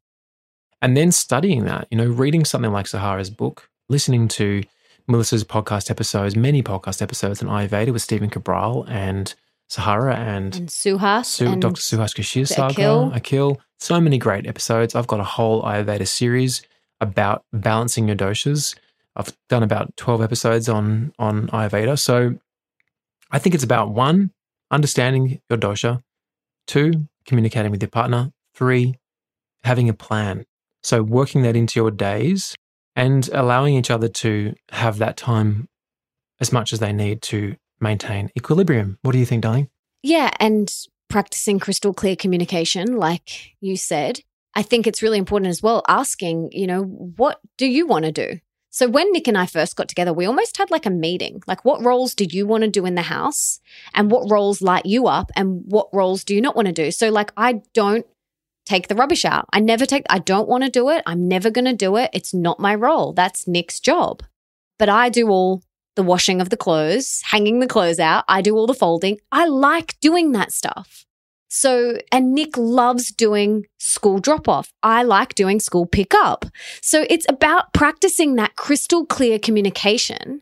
And then studying that, you know, reading something like Sahara's book, listening to Melissa's podcast episodes, many podcast episodes on Ayurveda with Stephen Cabral and Sahara and, And Suhas. Su- and Dr. Suhas Kshirsagar, Akil. Akil. So many great episodes. I've got a whole Ayurveda series about balancing your doshas. I've done about 12 episodes on, on Ayurveda. So I think it's about one, understanding your dosha, two, communicating with your partner, three, having a plan. So working that into your days and allowing each other to have that time as much as they need to maintain equilibrium. What do you think, darling? Yeah, and practicing crystal clear communication, like you said. I think it's really important as well, asking, you know, what do you want to do? So when Nick and I first got together, we almost had like a meeting. Like, what roles do you want to do in the house? And what roles light you up? And what roles do you not want to do? So, like, I don't take the rubbish out. I never take, I don't want to do it. I'm never going to do it. It's not my role. That's Nick's job. But I do all the washing of the clothes, hanging the clothes out. I do all the folding. I like doing that stuff. So, and Nick loves doing school drop off. I like doing school pick up. So it's about practicing that crystal clear communication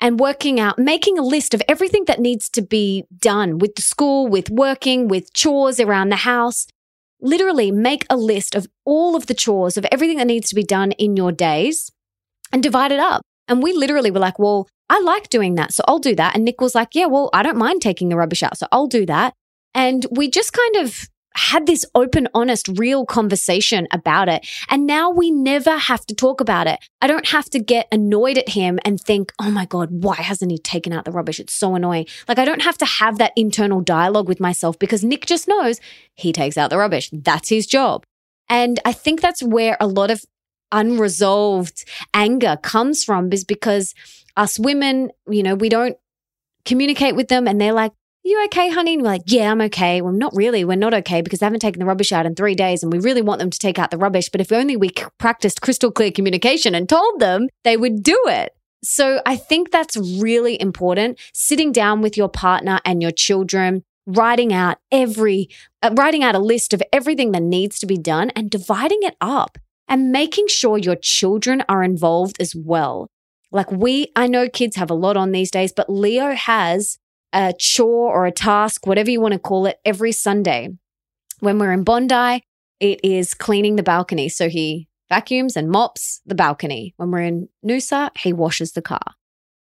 and working out, making a list of everything that needs to be done with the school, with working, with chores around the house. Literally make a list of all of the chores of everything that needs to be done in your days and divide it up. And we literally were like, well, I like doing that. So I'll do that. And Nick was like, yeah, well, I don't mind taking the rubbish out. So I'll do that. And we just kind of had this open, honest, real conversation about it. And now we never have to talk about it. I don't have to get annoyed at him and think, oh my God, why hasn't he taken out the rubbish? It's so annoying. Like, I don't have to have that internal dialogue with myself because Nick just knows he takes out the rubbish. That's his job. And I think that's where a lot of unresolved anger comes from is because us women, you know, we don't communicate with them and they're like, you okay, honey? And we're like, yeah, I'm okay. Well, not really. We're not okay because they haven't taken the rubbish out in three days and we really want them to take out the rubbish. But if only we practiced crystal clear communication and told them, they would do it. So I think that's really important. Sitting down with your partner and your children, writing out every, uh, writing out a list of everything that needs to be done and dividing it up and making sure your children are involved as well. Like we, I know kids have a lot on these days, but Leo has a chore or a task, whatever you want to call it, every Sunday. When we're in Bondi, it is cleaning the balcony. So he vacuums and mops the balcony. When we're in Noosa, he washes the car.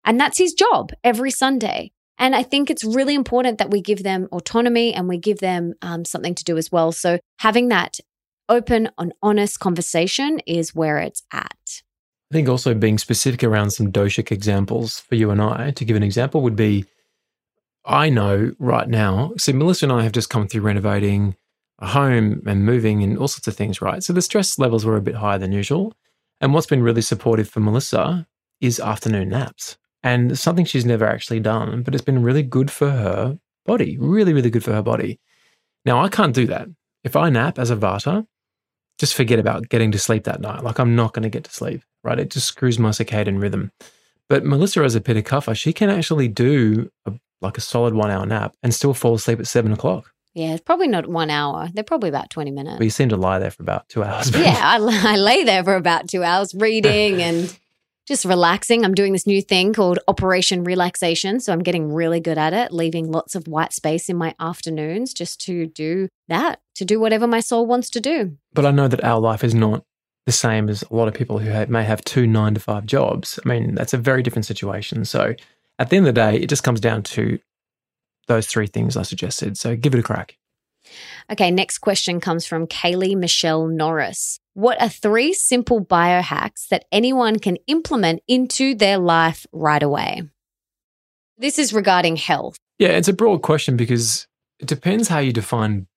And that's his job every Sunday. And I think it's really important that we give them autonomy and we give them um, something to do as well. So having that open and honest conversation is where it's at. I think also being specific around some doshic examples for you and I, to give an example, would be I know right now, so Melissa and I have just come through renovating a home and moving and all sorts of things, right? So the stress levels were a bit higher than usual. And what's been really supportive for Melissa is afternoon naps. And something she's never actually done, but it's been really good for her body, really, really good for her body. Now, I can't do that. If I nap as a Vata, just forget about getting to sleep that night. Like, I'm not going to get to sleep, right? It just screws my circadian rhythm. But Melissa, as a Pitta Kapha, she can actually do a, like a solid one hour nap and still fall asleep at seven o'clock. Yeah, it's probably not one hour. They're probably about 20 minutes. But you seem to lie there for about two hours. yeah, I, I lay there for about two hours reading and just relaxing. I'm doing this new thing called Operation Relaxation. So I'm getting really good at it, leaving lots of white space in my afternoons just to do that, to do whatever my soul wants to do. But I know that our life is not the same as a lot of people who have, may have two nine to five jobs. I mean, that's a very different situation. So at the end of the day, it just comes down to those three things I suggested. So give it a crack. Okay, next question comes from Kaylee Michelle Norris. What are three simple biohacks that anyone can implement into their life right away? This is regarding health. Yeah, it's a broad question because it depends how you define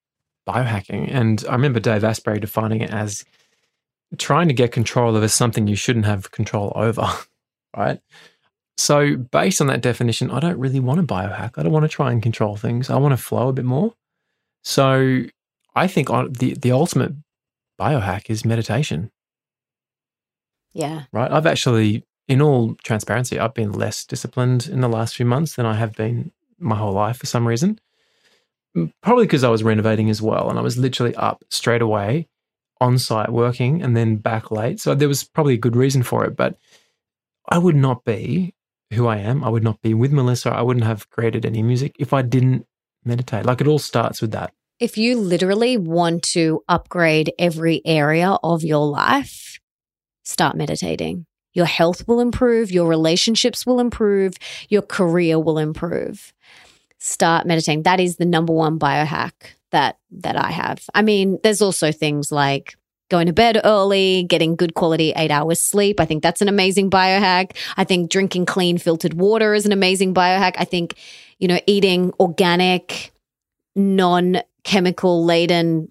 biohacking. And I remember Dave Asprey defining it as trying to get control over something you shouldn't have control over, right? So, based on that definition, I don't really want to biohack. I don't want to try and control things. I want to flow a bit more. So, I think on the the ultimate biohack is meditation, Yeah. right? I've actually, in all transparency, I've been less disciplined in the last few months than I have been my whole life for some reason. Probably because I was renovating as well, and I was literally up straight away on site working and then back late. So there was probably a good reason for it. But I would not be who I am. I would not be with Melissa. I wouldn't have created any music if I didn't meditate. Like it all starts with that. If you literally want to upgrade every area of your life, start meditating. Your health will improve, your relationships will improve, your career will improve. Start meditating. That is the number one biohack that that I have. I mean, there's also things like going to bed early, getting good quality eight hours sleep. I think that's an amazing biohack. I think drinking clean filtered water is an amazing biohack. I think, you know, eating organic, non chemical laden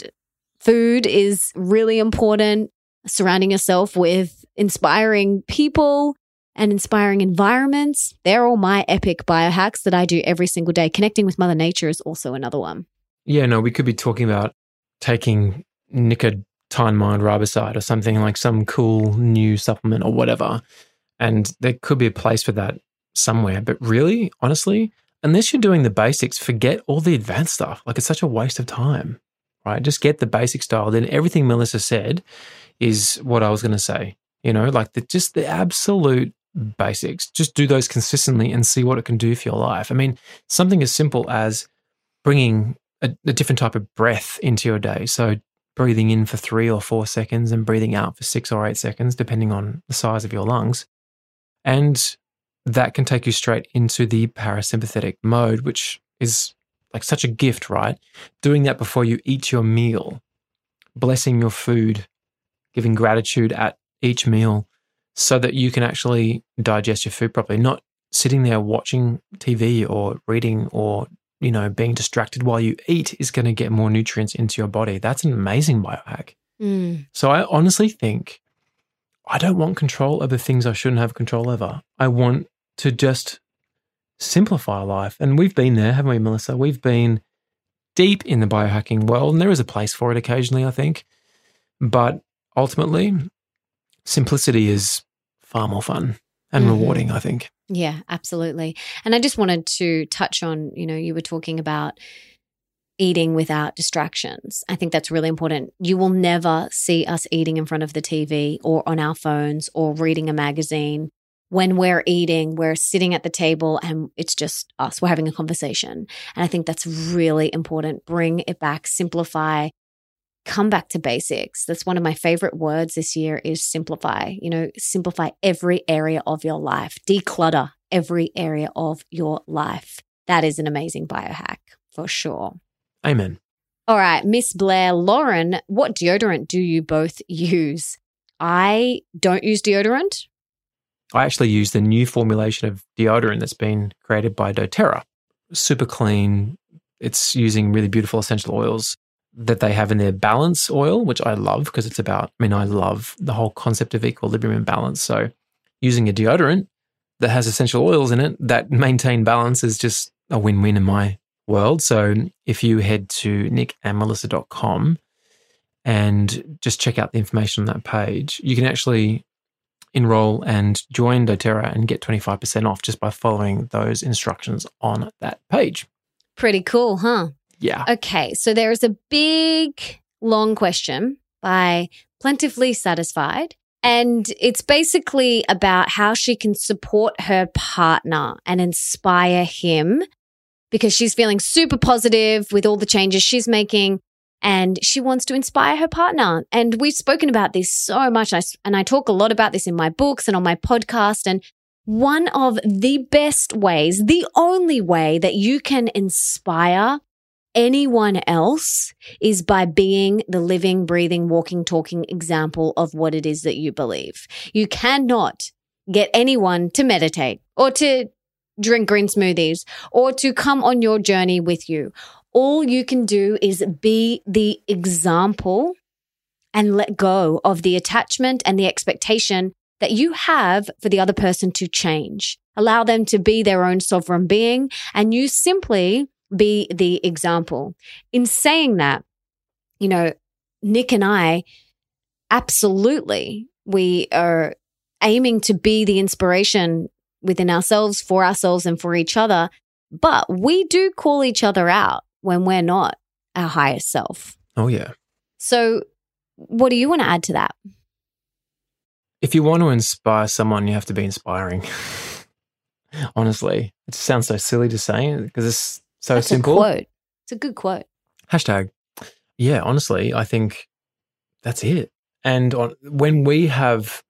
food is really important. Surrounding yourself with inspiring people and inspiring environments. They're all my epic biohacks that I do every single day. Connecting with Mother Nature is also another one. Yeah, no, we could be talking about taking nicotine mind riboside or something like some cool new supplement or whatever. And there could be a place for that somewhere. But really, honestly, unless you're doing the basics, forget all the advanced stuff. Like it's such a waste of time, right? Just get the basic style. Then everything Melissa said is what I was going to say. You know, like the, just the absolute basics. Just do those consistently and see what it can do for your life. I mean, something as simple as bringing a, a different type of breath into your day. So breathing in for three or four seconds and breathing out for six or eight seconds, depending on the size of your lungs. And that can take you straight into the parasympathetic mode, which is like such a gift, right? Doing that before you eat your meal, blessing your food, giving gratitude at each meal so that you can actually digest your food properly, not sitting there watching TV or reading or you know, being distracted while you eat is going to get more nutrients into your body. That's an amazing biohack. Mm. So I honestly think I don't want control over things I shouldn't have control over. I want to just simplify life. And we've been there, haven't we, Melissa? We've been deep in the biohacking world, and there is a place for it occasionally, I think. But ultimately, simplicity is far more fun and mm-hmm. rewarding, I think. Yeah, absolutely. And I just wanted to touch on, you know, you were talking about eating without distractions. I think that's really important. You will never see us eating in front of the TV or on our phones or reading a magazine. When we're eating, we're sitting at the table and it's just us. We're having a conversation. And I think that's really important. Bring it back, simplify, come back to basics. That's one of my favorite words this year is simplify. You know, simplify every area of your life, declutter every area of your life. That is an amazing biohack for sure. Amen. All right, Miss Blair, Lauren, what deodorant do you both use? I don't use deodorant. I actually use the new formulation of deodorant that's been created by doTERRA. Super clean. It's using really beautiful essential oils that they have in their balance oil, which I love because it's about, I mean, I love the whole concept of equilibrium and balance. So using a deodorant that has essential oils in it that maintain balance is just a win win in my world. So if you head to nickandmelissa.com and just check out the information on that page, you can actually enroll and join doTERRA and get 25% off just by following those instructions on that page. Pretty cool, huh? Yeah. Okay. So there is a big, long question by Plentifully Satisfied. And it's basically about how she can support her partner and inspire him because she's feeling super positive with all the changes she's making and she wants to inspire her partner. And we've spoken about this so much. I, and I talk a lot about this in my books and on my podcast. And one of the best ways, the only way that you can inspire anyone else is by being the living, breathing, walking, talking example of what it is that you believe. You cannot get anyone to meditate or to drink green smoothies or to come on your journey with you. All you can do is be the example and let go of the attachment and the expectation that you have for the other person to change. Allow them to be their own sovereign being and you simply be the example. In saying that, you know, Nick and I absolutely we are aiming to be the inspiration within ourselves, for ourselves, and for each other. But we do call each other out when we're not our highest self. Oh, yeah. So, what do you want to add to that? if you want to inspire someone, you have to be inspiring. Honestly, it sounds so silly to say because it's so That's simple. a quote. It's a good quote. Hashtag. Yeah, honestly, I think that's it. And on, when we have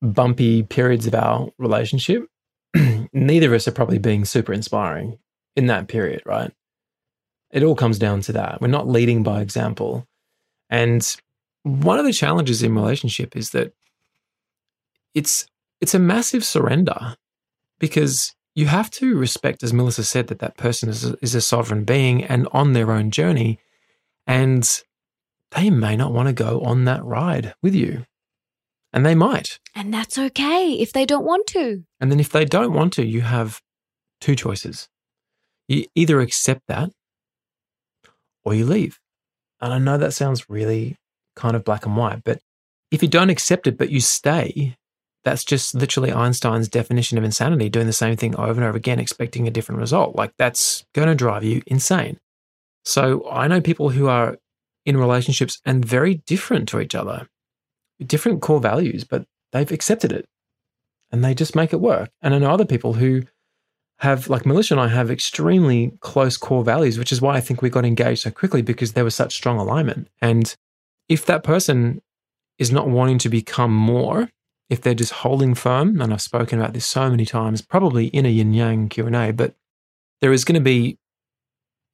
bumpy periods of our relationship, neither of us are probably being super inspiring in that period, right? It all comes down to that. We're not leading by example. And one of the challenges in relationship is that it's it's a massive surrender because you have to respect, as Melissa said, that that person is a, is a sovereign being and on their own journey, and they may not want to go on that ride with you, and they might. And that's okay if they don't want to. And then if they don't want to, you have two choices. You either accept that or you leave. And I know that sounds really kind of black and white, but if you don't accept it, but you stay, that's just literally Einstein's definition of insanity, doing the same thing over and over again, expecting a different result. Like that's going to drive you insane. So I know people who are in relationships and very different to each other, different core values, but they've accepted it and they just make it work. And I know other people who have, like Melissa and I, have extremely close core values, which is why I think we got engaged so quickly because there was such strong alignment. And if that person is not wanting to become more, if they're just holding firm, and I've spoken about this so many times, probably in a yin yang Q and A, but there is going to be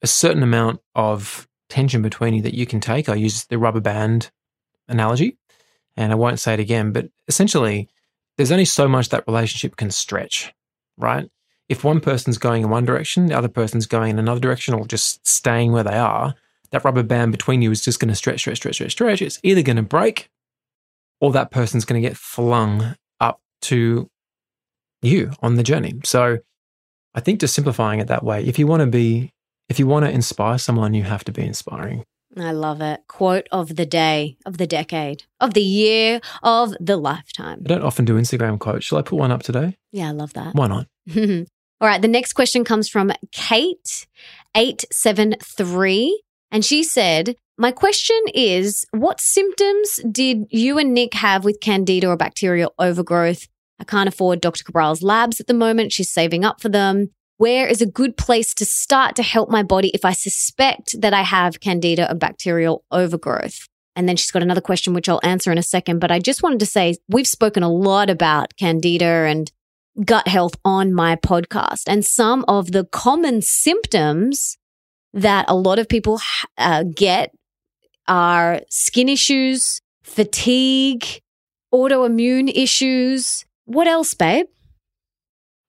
a certain amount of tension between you that you can take. I use the rubber band analogy, and I won't say it again, but essentially, there's only so much that relationship can stretch, right? If one person's going in one direction, the other person's going in another direction, or just staying where they are, that rubber band between you is just going to stretch, stretch, stretch, stretch, stretch. It's either going to break or that person's going to get flung up to you on the journey. So I think just simplifying it that way, if you want to be, if you want to inspire someone, you have to be inspiring. I love it. Quote of the day, of the decade, of the year, of the lifetime. I don't often do Instagram quotes. Shall I put one up today? Yeah, I love that. Why not? All right. The next question comes from Kate873. And she said, My question is What symptoms did you and Nick have with candida or bacterial overgrowth? I can't afford Dr. Cabral's labs at the moment. She's saving up for them. Where is a good place to start to help my body if I suspect that I have candida or bacterial overgrowth? And then she's got another question, which I'll answer in a second. But I just wanted to say we've spoken a lot about candida and gut health on my podcast. And some of the common symptoms that a lot of people uh, get are skin issues, fatigue, autoimmune issues. What else, babe?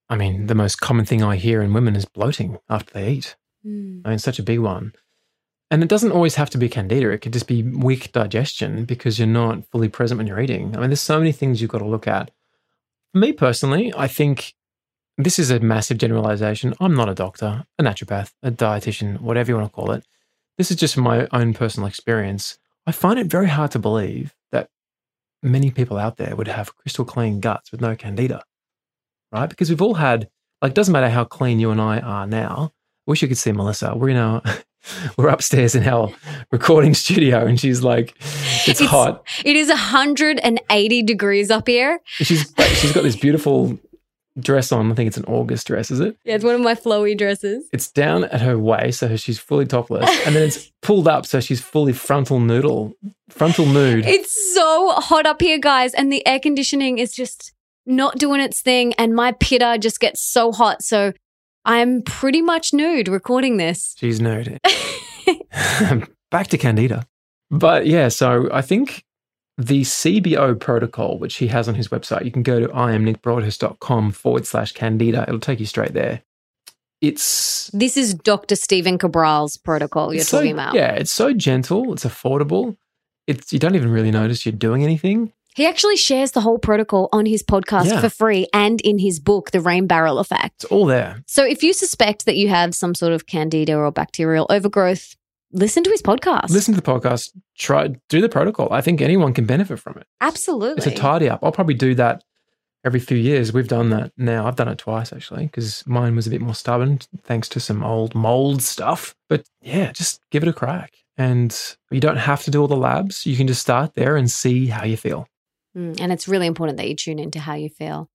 I mean, the most common thing I hear in women is bloating after they eat. Mm. I mean, such a big one. And it doesn't always have to be candida. It could just be weak digestion because you're not fully present when you're eating. I mean, there's so many things you've got to look at. For me personally, I think this is a massive generalization. I'm not a doctor, a naturopath, a dietitian, whatever you want to call it. This is just from my own personal experience. I find it very hard to believe that many people out there would have crystal clean guts with no candida, right? Because we've all had, like, doesn't matter how clean you and I are now. I wish you could see Melissa. We're in our, we're upstairs in our recording studio, and she's like, it's, It's- hot. It is 180 degrees up here. She's she's got this beautiful dress on. I think it's an August dress, is it? Yeah, it's one of my flowy dresses. It's down at her waist, so she's fully topless, and then it's pulled up, so she's fully frontal noodle, frontal nude. It's so hot up here, guys, and the air conditioning is just not doing its thing, and my pitta just gets so hot. So I'm pretty much nude recording this. She's nude. Back to Candida. But yeah, so I think the CBO protocol, which he has on his website, you can go to iamnickbroadhurst.com forward slash Candida. It'll take you straight there. It's This is Dr. Stephen Cabral's protocol you're so- talking about. Yeah, it's so gentle, it's affordable. It's you don't even really notice you're doing anything. He actually shares the whole protocol on his podcast Yeah. for free and in his book, The Rain Barrel Effect. It's all there. So if you suspect that you have some sort of candida or bacterial overgrowth, listen to his podcast. Listen to the podcast, try do the protocol. I think anyone can benefit from it. Absolutely. It's a tidy up. I'll probably do that every few years. We've done that now. I've done it twice actually because mine was a bit more stubborn thanks to some old mold stuff. But yeah, just give it a crack. And you don't have to do all the labs. You can just start there and see how you feel. Mm, and it's really important that you tune into how you feel.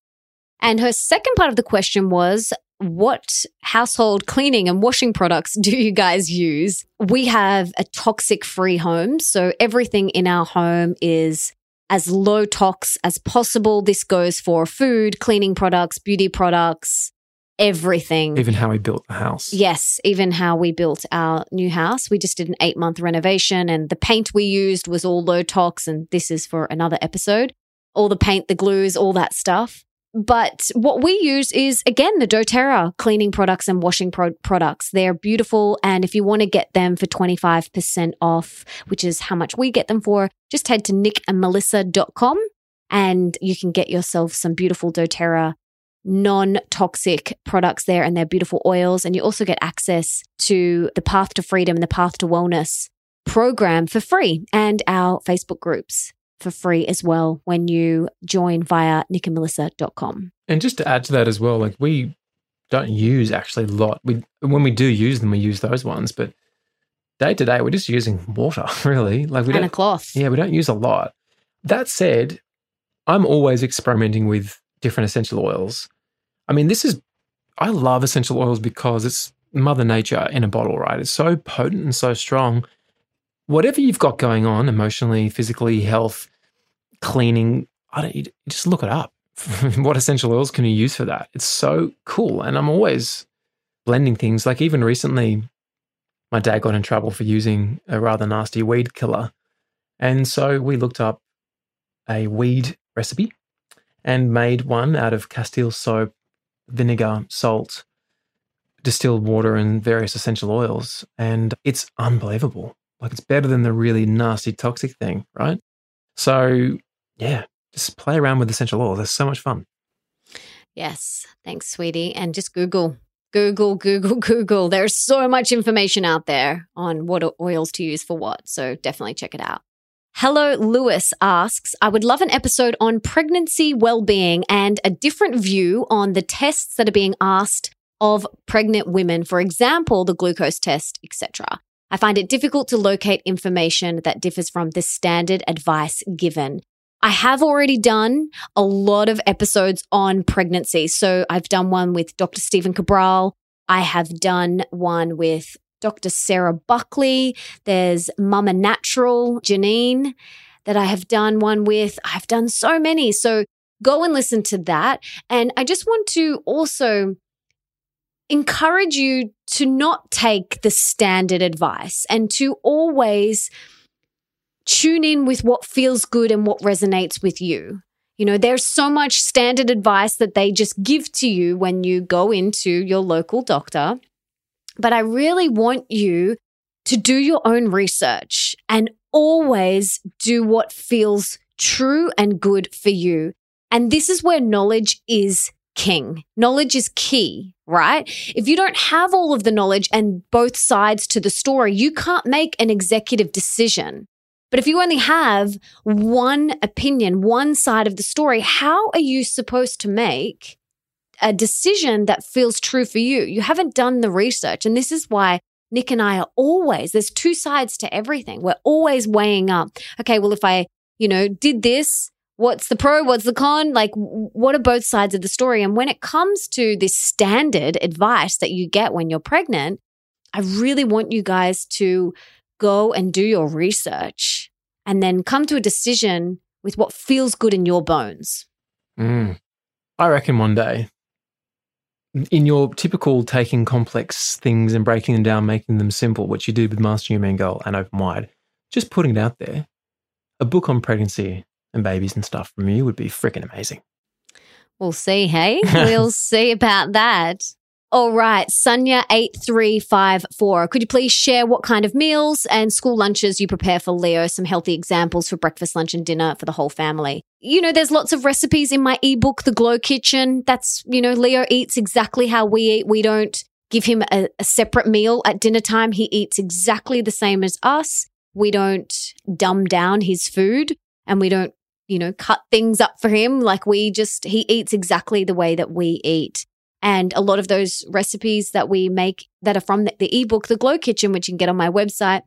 And her second part of the question was what household cleaning and washing products do you guys use? We have a toxic free home. So everything in our home is as low tox as possible. This goes for food, cleaning products, beauty products, everything. Even how we built the house. Yes, even how we built our new house. We just did an eight month renovation and the paint we used was all low tox. And this is for another episode. All the paint, the glues, all that stuff. But what we use is, again, the doTERRA cleaning products and washing pro- products. They're beautiful. And if you want to get them for 25% off, which is how much we get them for, just head to nickandmelissa.com and you can get yourself some beautiful doTERRA non toxic products there and their beautiful oils. And you also get access to the Path to Freedom and the Path to Wellness program for free and our Facebook groups for free as well when you join via nickandmelissa.com. And just to add to that as well, like we don't use actually a lot. We when we do use them, we use those ones, but day to day we're just using water, really. Like we and don't a cloth. Yeah, we don't use a lot. That said, I'm always experimenting with different essential oils. I mean, this is I love essential oils because it's mother nature in a bottle, right? It's so potent and so strong whatever you've got going on emotionally, physically, health, cleaning, I don't, just look it up. what essential oils can you use for that? It's so cool. And I'm always blending things. Like even recently, my dad got in trouble for using a rather nasty weed killer. And so we looked up a weed recipe and made one out of Castile soap, vinegar, salt, distilled water, and various essential oils. And it's unbelievable. Like it's better than the really nasty toxic thing, right? So yeah, just play around with essential oils. It's so much fun. Yes. Thanks, sweetie. And just Google, Google, Google, Google. There's so much information out there on what oils to use for what. So definitely check it out. Hello, Lewis asks, I would love an episode on pregnancy well-being and a different view on the tests that are being asked of pregnant women, for example, the glucose test, etc. I find it difficult to locate information that differs from the standard advice given. I have already done a lot of episodes on pregnancy. So I've done one with Dr. Stephen Cabral. I have done one with Dr. Sarah Buckley. There's Mama Natural, Janine, that I have done one with. I've done so many. So go and listen to that. And I just want to also encourage you to not take the standard advice and to always tune in with what feels good and what resonates with you. You know, there's so much standard advice that they just give to you when you go into your local doctor. But I really want you to do your own research and always do what feels true and good for you. And this is where knowledge is king. Knowledge is key, right? If you don't have all of the knowledge and both sides to the story, you can't make an executive decision. But if you only have one opinion, one side of the story, how are you supposed to make a decision that feels true for you? You haven't done the research. And this is why Nick and I are always, there's two sides to everything. We're always weighing up, okay, well, if I, you know, did this, what's the pro, what's the con? Like, what are both sides of the story? And when it comes to this standard advice that you get when you're pregnant, I really want you guys to go and do your research and then come to a decision with what feels good in your bones. Mm. I reckon one day, in your typical taking complex things and breaking them down, making them simple, which you do with Master Your Mean Girl and Open Wide, just putting it out there, a book on pregnancy and babies and stuff from you would be freaking amazing. We'll see, hey? we'll see about that. All right, Sunya8354. Could you please share what kind of meals and school lunches you prepare for Leo? Some healthy examples for breakfast, lunch, and dinner for the whole family. You know, there's lots of recipes in my ebook, The Glow Kitchen. That's, you know, Leo eats exactly how we eat. We don't give him a, a separate meal at dinner time. He eats exactly the same as us. We don't dumb down his food and we don't you know, cut things up for him. Like we just, he eats exactly the way that we eat. And a lot of those recipes that we make that are from the, the ebook, The Glow Kitchen, which you can get on my website,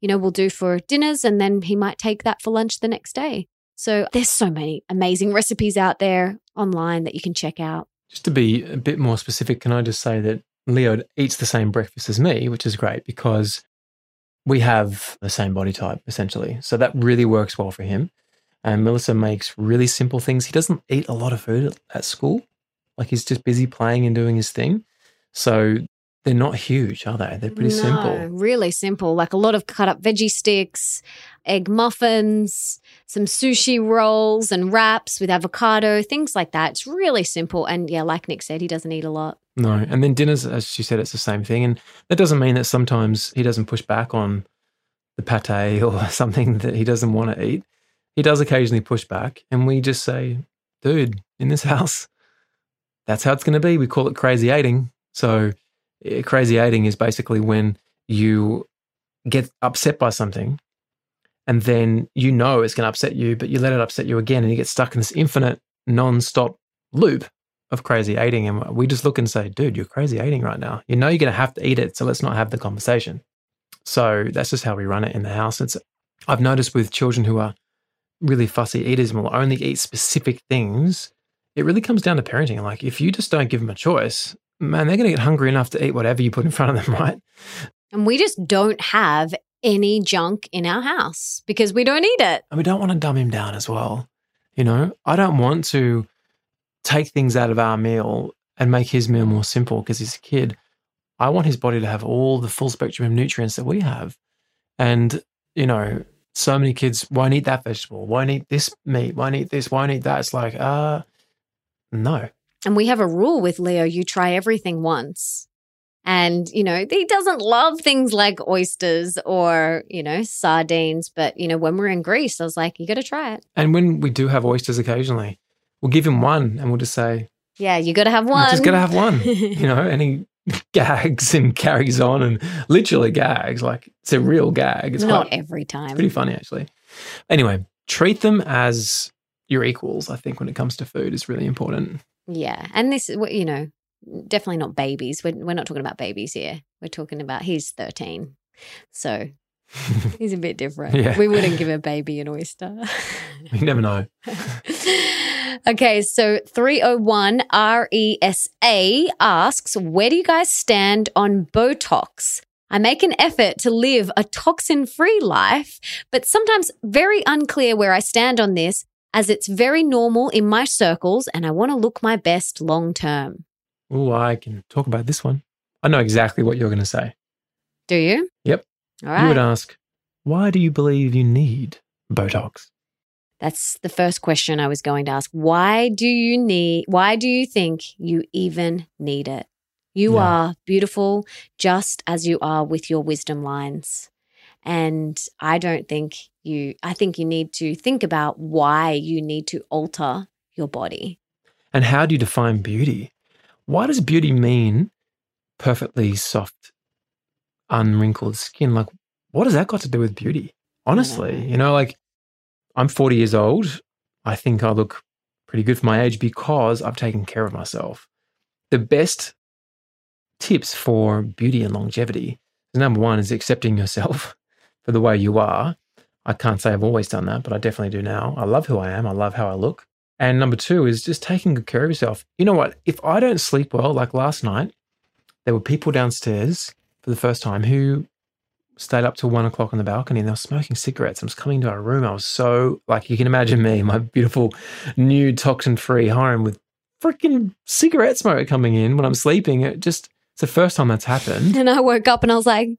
you know, we'll do for dinners and then he might take that for lunch the next day. So there's so many amazing recipes out there online that you can check out. Just to be a bit more specific, can I just say that Leo eats the same breakfast as me, which is great because we have the same body type essentially. So that really works well for him. And Melissa makes really simple things. He doesn't eat a lot of food at school. Like he's just busy playing and doing his thing. So they're not huge, are they? They're pretty no, simple. Really simple. Like a lot of cut up veggie sticks, egg muffins, some sushi rolls and wraps with avocado, things like that. It's really simple. And yeah, like Nick said, he doesn't eat a lot. No. And then dinners, as she said, it's the same thing. And that doesn't mean that sometimes he doesn't push back on the pate or something that he doesn't want to eat. He does occasionally push back. And we just say, dude, in this house, that's how it's going to be. We call it crazy eating. So, eh, crazy eating is basically when you get upset by something and then you know it's going to upset you, but you let it upset you again and you get stuck in this infinite, non stop loop of crazy eating. And we just look and say, dude, you're crazy eating right now. You know you're going to have to eat it. So let's not have the conversation. So that's just how we run it in the house. It's, I've noticed with children who are really fussy eaters and will only eat specific things, it really comes down to parenting. Like if you just don't give them a choice, man, they're going to get hungry enough to eat whatever you put in front of them, right? And we just don't have any junk in our house because we don't eat it. And we don't want to dumb him down as well. You know, I don't want to take things out of our meal and make his meal more simple because he's a kid. I want his body to have all the full spectrum of nutrients that we have. And, you know, so many kids won't eat that vegetable, won't eat this meat, won't eat this, won't eat that. It's like, uh, no. And we have a rule with Leo you try everything once. And, you know, he doesn't love things like oysters or, you know, sardines. But, you know, when we're in Greece, I was like, you got to try it. And when we do have oysters occasionally, we'll give him one and we'll just say, yeah, you got to have one. Just got to have one, you know, and he gags and carries on and literally gags. Like it's a real gag. It's not quite, every time. pretty funny, actually. Anyway, treat them as your equals, I think, when it comes to food is really important. Yeah. And this, you know, definitely not babies. We're, we're not talking about babies here. We're talking about he's 13. So he's a bit different. yeah. We wouldn't give a baby an oyster. you never know. Okay, so 301 RESA asks, Where do you guys stand on Botox? I make an effort to live a toxin free life, but sometimes very unclear where I stand on this as it's very normal in my circles and I want to look my best long term. Oh, I can talk about this one. I know exactly what you're going to say. Do you? Yep. All right. You would ask, why do you believe you need Botox? That's the first question I was going to ask. Why do you need, why do you think you even need it? You yeah. are beautiful just as you are with your wisdom lines. And I don't think you, I think you need to think about why you need to alter your body. And how do you define beauty? why does beauty mean perfectly soft, unwrinkled skin? Like, what has that got to do with beauty? Honestly, you know, like I'm 40 years old. I think I look pretty good for my age because I've taken care of myself. The best tips for beauty and longevity number one is accepting yourself for the way you are. I can't say I've always done that, but I definitely do now. I love who I am. I love how I look. And number two is just taking good care of yourself. You know what? If I don't sleep well, like last night, there were people downstairs for the first time who stayed up till one o'clock on the balcony and they were smoking cigarettes. I was coming to our room. I was so like you can imagine me, my beautiful new toxin free home with freaking cigarette smoke coming in when I'm sleeping. It just it's the first time that's happened. And I woke up and I was like,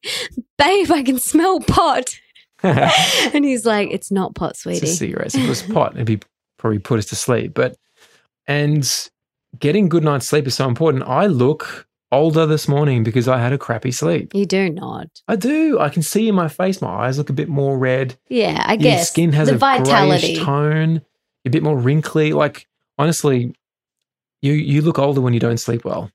babe, I can smell pot. and he's like, it's not pot, sweetie. It's a cigarette. If it was pot, it'd be probably put us to sleep. But and getting good night's sleep is so important. I look older this morning because I had a crappy sleep. You do not. I do. I can see in my face, my eyes look a bit more red. Yeah, I Your guess. skin has the a vitality. tone, a bit more wrinkly. Like honestly, you you look older when you don't sleep well.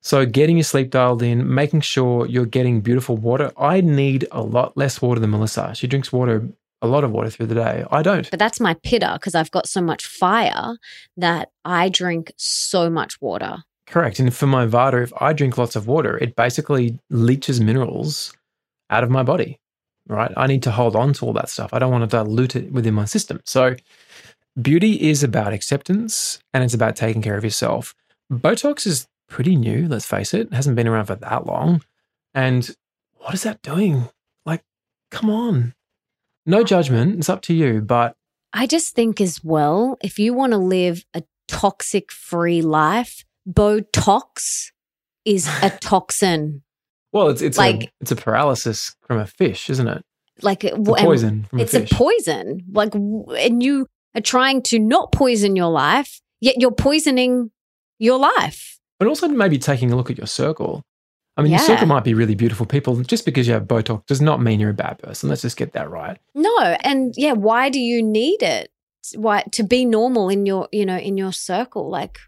So getting your sleep dialed in, making sure you're getting beautiful water. I need a lot less water than Melissa. She drinks water a lot of water through the day. I don't. But that's my pitta because I've got so much fire that I drink so much water. Correct. And for my Vata, if I drink lots of water, it basically leaches minerals out of my body, right? I need to hold on to all that stuff. I don't want to dilute it within my system. So beauty is about acceptance and it's about taking care of yourself. Botox is pretty new, let's face it. it hasn't been around for that long. And what is that doing? Like, come on. No judgment. It's up to you. But I just think as well, if you want to live a toxic free life, Botox is a toxin. well, it's it's Like- a it's a paralysis from a fish, isn't it? Like It's a poison from it's a a poison. Like, and you are trying to not poison your life, yet you're poisoning your life. but also maybe taking a look at your circle. I mean, your circle might be really beautiful people. Just because you have Botox does not mean you're a bad person. Let's just get that right. No, and yeah, why do you need it? Why to be normal in your, you know, in your circle? Like,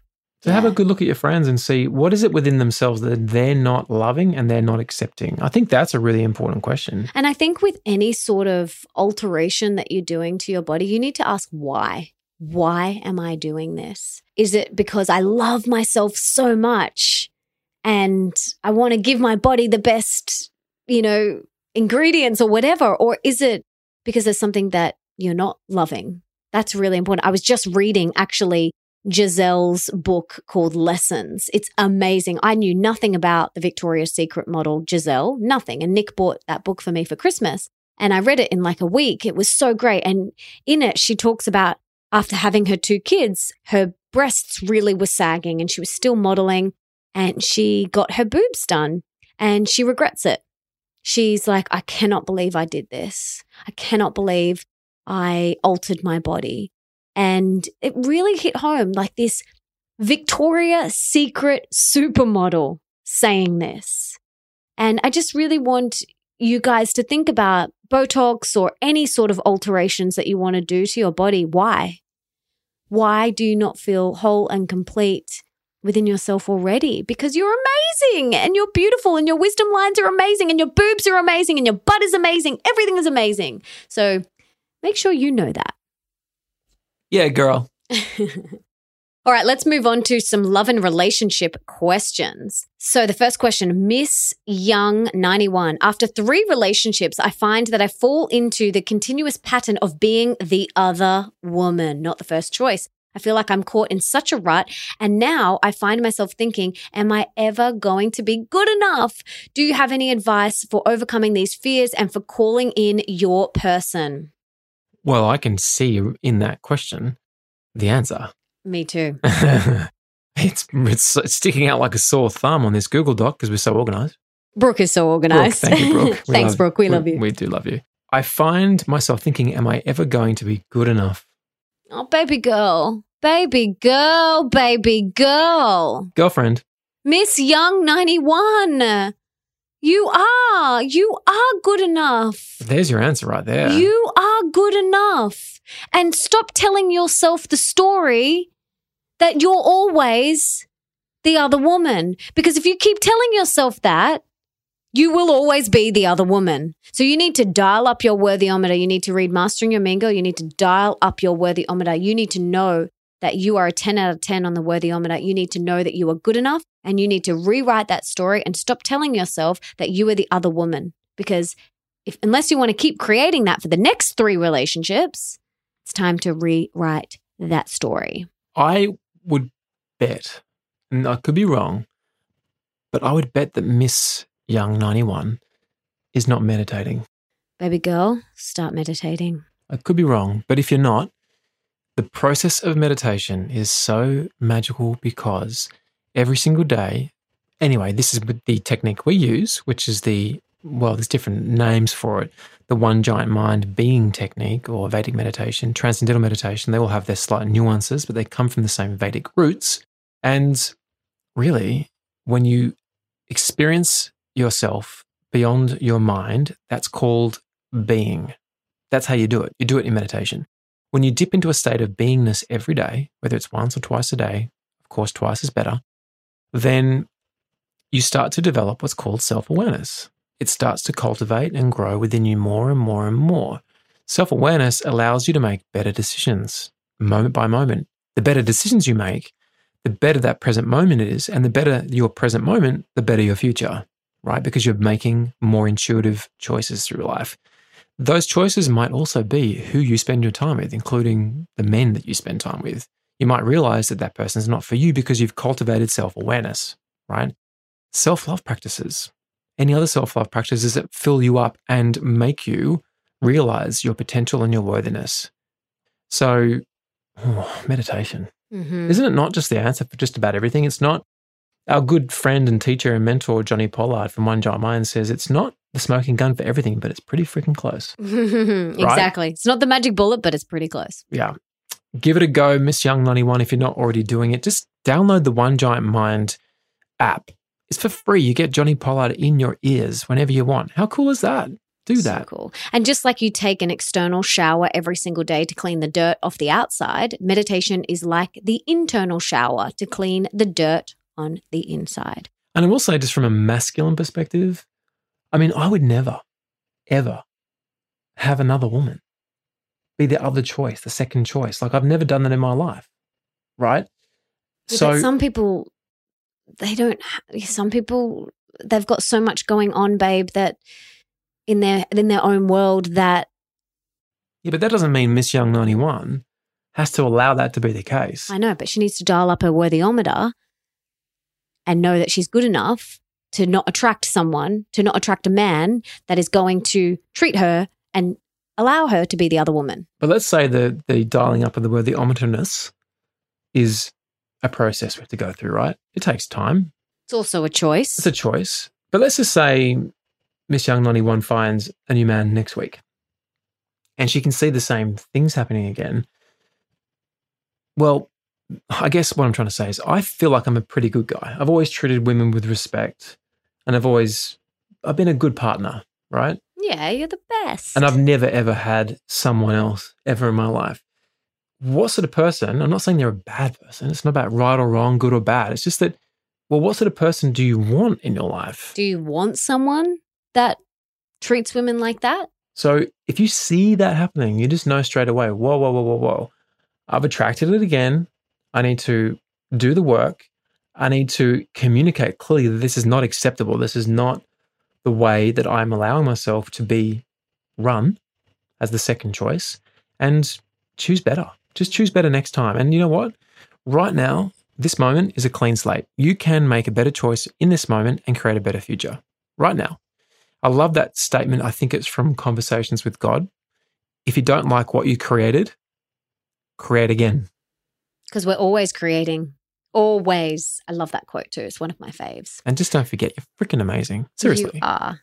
So have a good look at your friends and see what is it within themselves that they're not loving and they're not accepting. I think that's a really important question. And I think with any sort of alteration that you're doing to your body, you need to ask why. Why am I doing this? Is it because I love myself so much and I want to give my body the best, you know, ingredients or whatever? Or is it because there's something that you're not loving? That's really important. I was just reading actually Gisele's book called Lessons. It's amazing. I knew nothing about the Victoria's Secret model, Gisele, nothing. And Nick bought that book for me for Christmas. And I read it in like a week. It was so great. And in it, she talks about after having her two kids, her breasts really were sagging and she was still modeling and she got her boobs done and she regrets it. She's like, I cannot believe I did this. I cannot believe I altered my body. And it really hit home like this Victoria Secret supermodel saying this. And I just really want you guys to think about Botox or any sort of alterations that you want to do to your body. Why? Why do you not feel whole and complete within yourself already? Because you're amazing and you're beautiful and your wisdom lines are amazing and your boobs are amazing and your butt is amazing. Everything is amazing. So make sure you know that. Yeah, girl. All right, let's move on to some love and relationship questions. So, the first question Miss Young91. After three relationships, I find that I fall into the continuous pattern of being the other woman, not the first choice. I feel like I'm caught in such a rut. And now I find myself thinking, am I ever going to be good enough? Do you have any advice for overcoming these fears and for calling in your person? Well, I can see in that question the answer. Me too. it's, it's sticking out like a sore thumb on this Google Doc because we're so organized. Brooke is so Brooke, organized. thank you, Brooke. We Thanks, love- Brooke. We love you. We do love you. I find myself thinking, am I ever going to be good enough? Oh, baby girl. Baby girl, baby girl. Girlfriend, Miss Young 91. You are. You are good enough. there's your answer right there. You are good enough. And stop telling yourself the story that you're always the other woman. Because if you keep telling yourself that, you will always be the other woman. So you need to dial up your worthyometer. You need to read Mastering Your Mean Girl. You need to dial up your worthyometer. You need to know that you are a 10 out of 10 on the worthyometer. You need to know that you are good enough and you need to rewrite that story and stop telling yourself that you are the other woman. Because if unless you want to keep creating that for the next three relationships, it's time to rewrite that story. I would bet, and I could be wrong, but I would bet that Miss Young 91 is not meditating. Baby girl, start meditating. I could be wrong, but if you're not, the process of meditation is so magical because every single day, anyway, this is the technique we use, which is the, well, there's different names for it. The one giant mind being technique or Vedic meditation, transcendental meditation, they all have their slight nuances, but they come from the same Vedic roots. And really, when you experience yourself beyond your mind, that's called being. That's how you do it. You do it in meditation. When you dip into a state of beingness every day, whether it's once or twice a day, of course, twice is better, then you start to develop what's called self awareness. It starts to cultivate and grow within you more and more and more. Self awareness allows you to make better decisions moment by moment. The better decisions you make, the better that present moment is. And the better your present moment, the better your future, right? Because you're making more intuitive choices through life those choices might also be who you spend your time with, including the men that you spend time with. You might realize that that person is not for you because you've cultivated self awareness, right? Self love practices, any other self love practices that fill you up and make you realize your potential and your worthiness. So, oh, meditation. Mhm. Isn't it not just the answer for just about everything? It's not. Our good friend and teacher and mentor, Jonni Pollard from One Giant Mind, says it's not the smoking gun for everything, but it's pretty freaking close. exactly. It's not the magic bullet, but it's pretty close. Yeah. Give it a go, Miss Young 91. If you're not already doing it, just download the One Giant Mind app. It's for free. You get Jonni Pollard in your ears whenever you want. How cool is that? Do So that. cool. And just like you take an external shower every single day to clean the dirt off the outside, meditation is like the internal shower to clean the dirt on the inside. And I will say, just from a masculine perspective, I mean, I would never, ever have another woman be the other choice, the second choice. Like, I've never done that in my life. Right. Yeah, So, some people, they don't. Some people, they've got so much going on, babe, that in their in their own world that yeah, but that doesn't mean Miss Young 91 has to allow that to be the case. I know, but she needs to dial up her worthyometer and know that she's good enough to not attract someone, to not attract a man that is going to treat her and allow her to be the other woman. But let's say the, the dialing up of the worthyometerness is a process we have to go through, right? It takes time. It's also a choice. It's a choice. But let's just say Miss Young 91 finds a new man next week and she can see the same things happening again. Well, I guess what I'm trying to say is I feel like I'm a pretty good guy. I've always treated women with respect and I've always I've been a good partner, right? Yeah, you're the best. And I've never ever had someone else ever in my life. What sort of person? I'm not saying they're a bad person. It's not about right or wrong, good or bad. It's just that, well, what sort of person do you want in your life? Do you want someone that treats women like that? So if you see that happening, you just know straight away, whoa, whoa, whoa, whoa, whoa. I've attracted it again. I need to do the work. I need to communicate clearly that this is not acceptable. This is not the way that I'm allowing myself to be run as the second choice and choose better. Just choose better next time. And you know what? Right now, this moment is a clean slate. You can make a better choice in this moment and create a better future right now. I love that statement. I think it's from Conversations with God. If you don't like what you created, create again. Because we're always creating. Always. I love that quote too. It's one of my faves. And just don't forget, you're freaking amazing. Seriously. You are.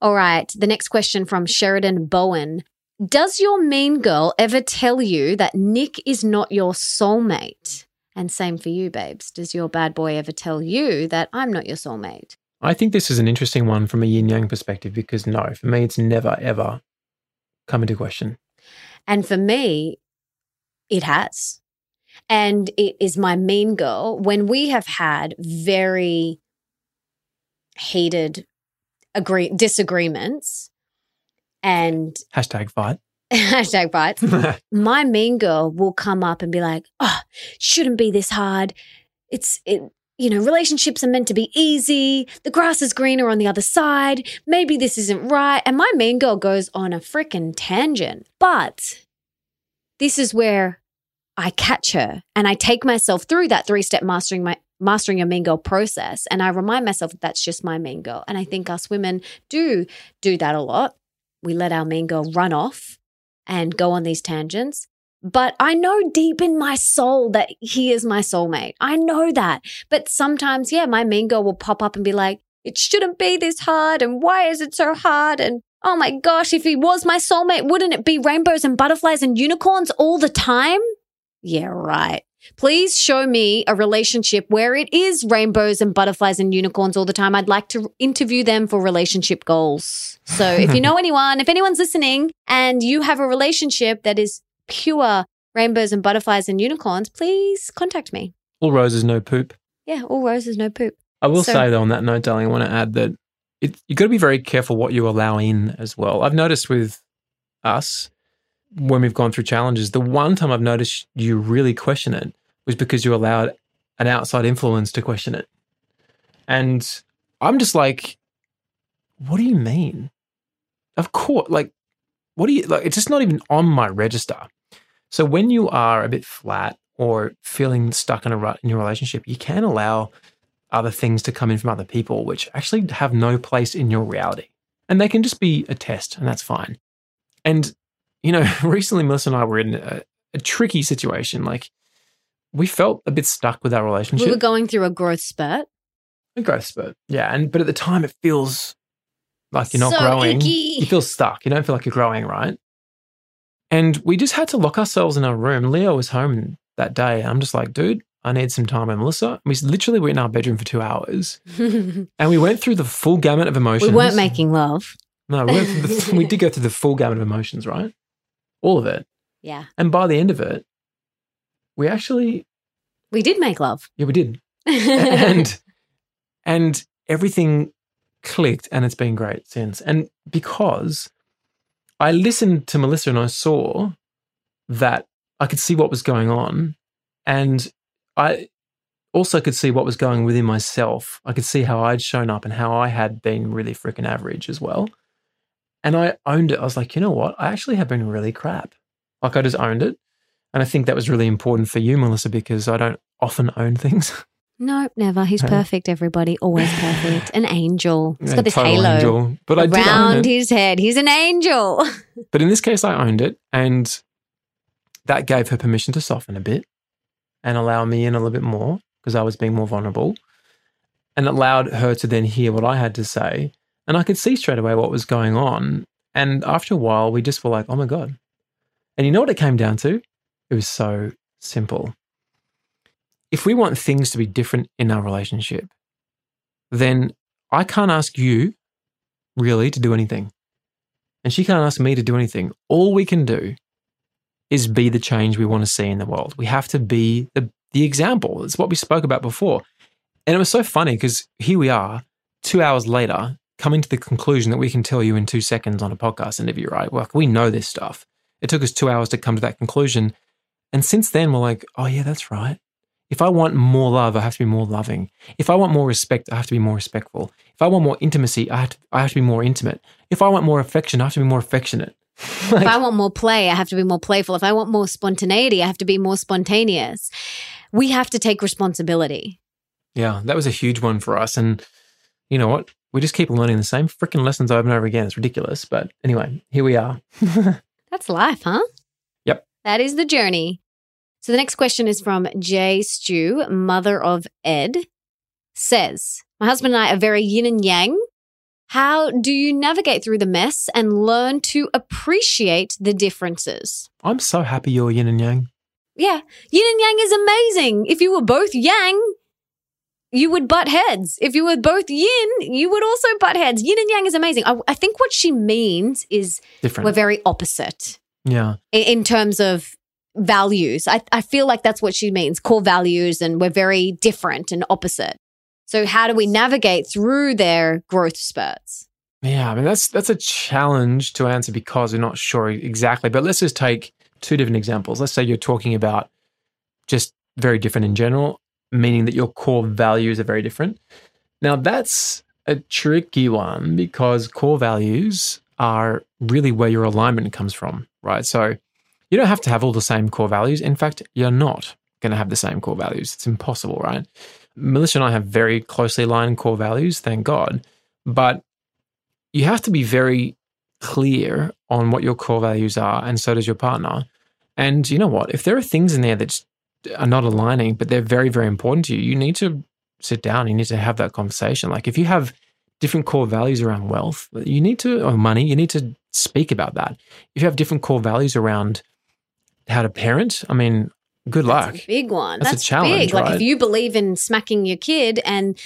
All right. The next question from Sheridan Bowen. Does your mean girl ever tell you that Nick is not your soulmate? And same for you, babes. Does your bad boy ever tell you that I'm not your soulmate? I think this is an interesting one from a yin yang perspective because no, for me, it's never, ever come into question. And for me, it has. And it is my mean girl when we have had very heated agree- disagreements and Hashtag fight. hashtag fights. my mean girl will come up and be like, "Oh, shouldn't be this hard. It's it." You know, relationships are meant to be easy. The grass is greener on the other side. Maybe this isn't right. And my mean girl goes on a freaking tangent. But this is where I catch her and I take myself through that three step mastering my mastering your mean girl process. And I remind myself that that's just my mean girl. And I think us women do do that a lot. We let our mean girl run off and go on these tangents. But I know deep in my soul that he is my soulmate. I know that. But sometimes, yeah, my mean girl will pop up and be like, it shouldn't be this hard. And why is it so hard? And oh my gosh, if he was my soulmate, wouldn't it be rainbows and butterflies and unicorns all the time? Yeah, right. Please show me a relationship where it is rainbows and butterflies and unicorns all the time. I'd like to interview them for relationship goals. So if you know anyone, if anyone's listening and you have a relationship that is pure rainbows and butterflies and unicorns, please contact me. All roses, no poop. Yeah, all roses, no poop. I will So- say though, on that note, darling, I want to add that it, you got to be very careful what you allow in as well. I've noticed with us when we've gone through challenges, the one time I've noticed you really question it was because you allowed an outside influence to question it. And I'm just like, what do you mean? Of course, like, what do you like? It's just not even on my register. So when you are a bit flat or feeling stuck in a rut in your relationship, you can allow other things to come in from other people, which actually have no place in your reality. And they can just be a test, and that's fine. And, you know, recently Melissa and I were in a, a tricky situation. Like, we felt a bit stuck with our relationship. We were going through a growth spurt. A growth spurt. Yeah. And, but at the time, it feels like you're not So growing. icky. You feel stuck. You don't feel like you're growing, right? And we just had to lock ourselves in our room. Leo was home that day. I'm just like, dude, I need some time with Melissa. We literally were in our bedroom for two hours and we went through the full gamut of emotions. We weren't making love. No, we, the, we did go through the full gamut of emotions, right? All of it. Yeah. And by the end of it, we actually, We did make love. yeah, we did. and and everything clicked and it's been great since and because i listened to melissa and i saw that i could see what was going on and i also could see what was going within myself i could see how i'd shown up and how i had been really freaking average as well and i owned it i was like you know what i actually have been really crap like i just owned it and i think that was really important for you melissa because i don't often own things no, never. He's perfect, everybody. Always perfect. An angel. He's got this halo angel. But I around his head. He's an angel. But in this case, I owned it, and that gave her permission to soften a bit and allow me in a little bit more because I was being more vulnerable, and allowed her to then hear what I had to say, and I could see straight away what was going on. And after a while, we just were like, "Oh my god!" And you know what it came down to? It was so simple. If we want things to be different in our relationship, then I can't ask you really to do anything and she can't ask me to do anything. All we can do is be the change we want to see in the world. We have to be the, the example. It's what we spoke about before. And it was so funny because here we are, two hours later, coming to the conclusion that we can tell you in two seconds on a podcast interview, right? Well, we know this stuff. It took us two hours to come to that conclusion. And since then, we're like, oh, yeah, that's right. If I want more love, I have to be more loving. If I want more respect, I have to be more respectful. If I want more intimacy, I have to, I have to be more intimate. If I want more affection, I have to be more affectionate. if I want more play, I have to be more playful. If I want more spontaneity, I have to be more spontaneous. We have to take responsibility. Yeah, that was a huge one for us. And you know what? We just keep learning the same freaking lessons over and over again. It's ridiculous. But anyway, here we are. That's life, huh? Yep. That is the journey. So the next question is from Jay Stew, mother of Ed, says, My husband and I are very yin and yang. How do you navigate through the mess and learn to appreciate the differences? I'm so happy you're yin and yang. Yeah, yin and yang is amazing. If you were both yang, you would butt heads. If you were both yin, you would also butt heads. Yin and yang is amazing. I, I think what she means is Different. we're very opposite yeah. in, in terms of values. I, I feel like that's what she means core values, and we're very different and opposite. So, how do we navigate through their growth spurts? Yeah. I mean, that's that's a challenge to answer because we're not sure exactly. But let's just take two different examples. Let's say you're talking about just very different in general, meaning that your core values are very different. Now, that's a tricky one because core values are really where your alignment comes from, right? So you don't have to have all the same core values. In fact, you're not going to have the same core values. It's impossible, right? Melissa and I have very closely aligned core values, thank God. But you have to be very clear on what your core values are, and so does your partner. And you know what? If there are things in there that are not aligning, but they're very, very important to you, you need to sit down. You need to have that conversation. Like if you have different core values around wealth, you need to, or money, you need to speak about that. If you have different core values around how to parent, I mean, good luck. That's a big one. That's a challenge, big. Like right? if you believe in smacking your kid and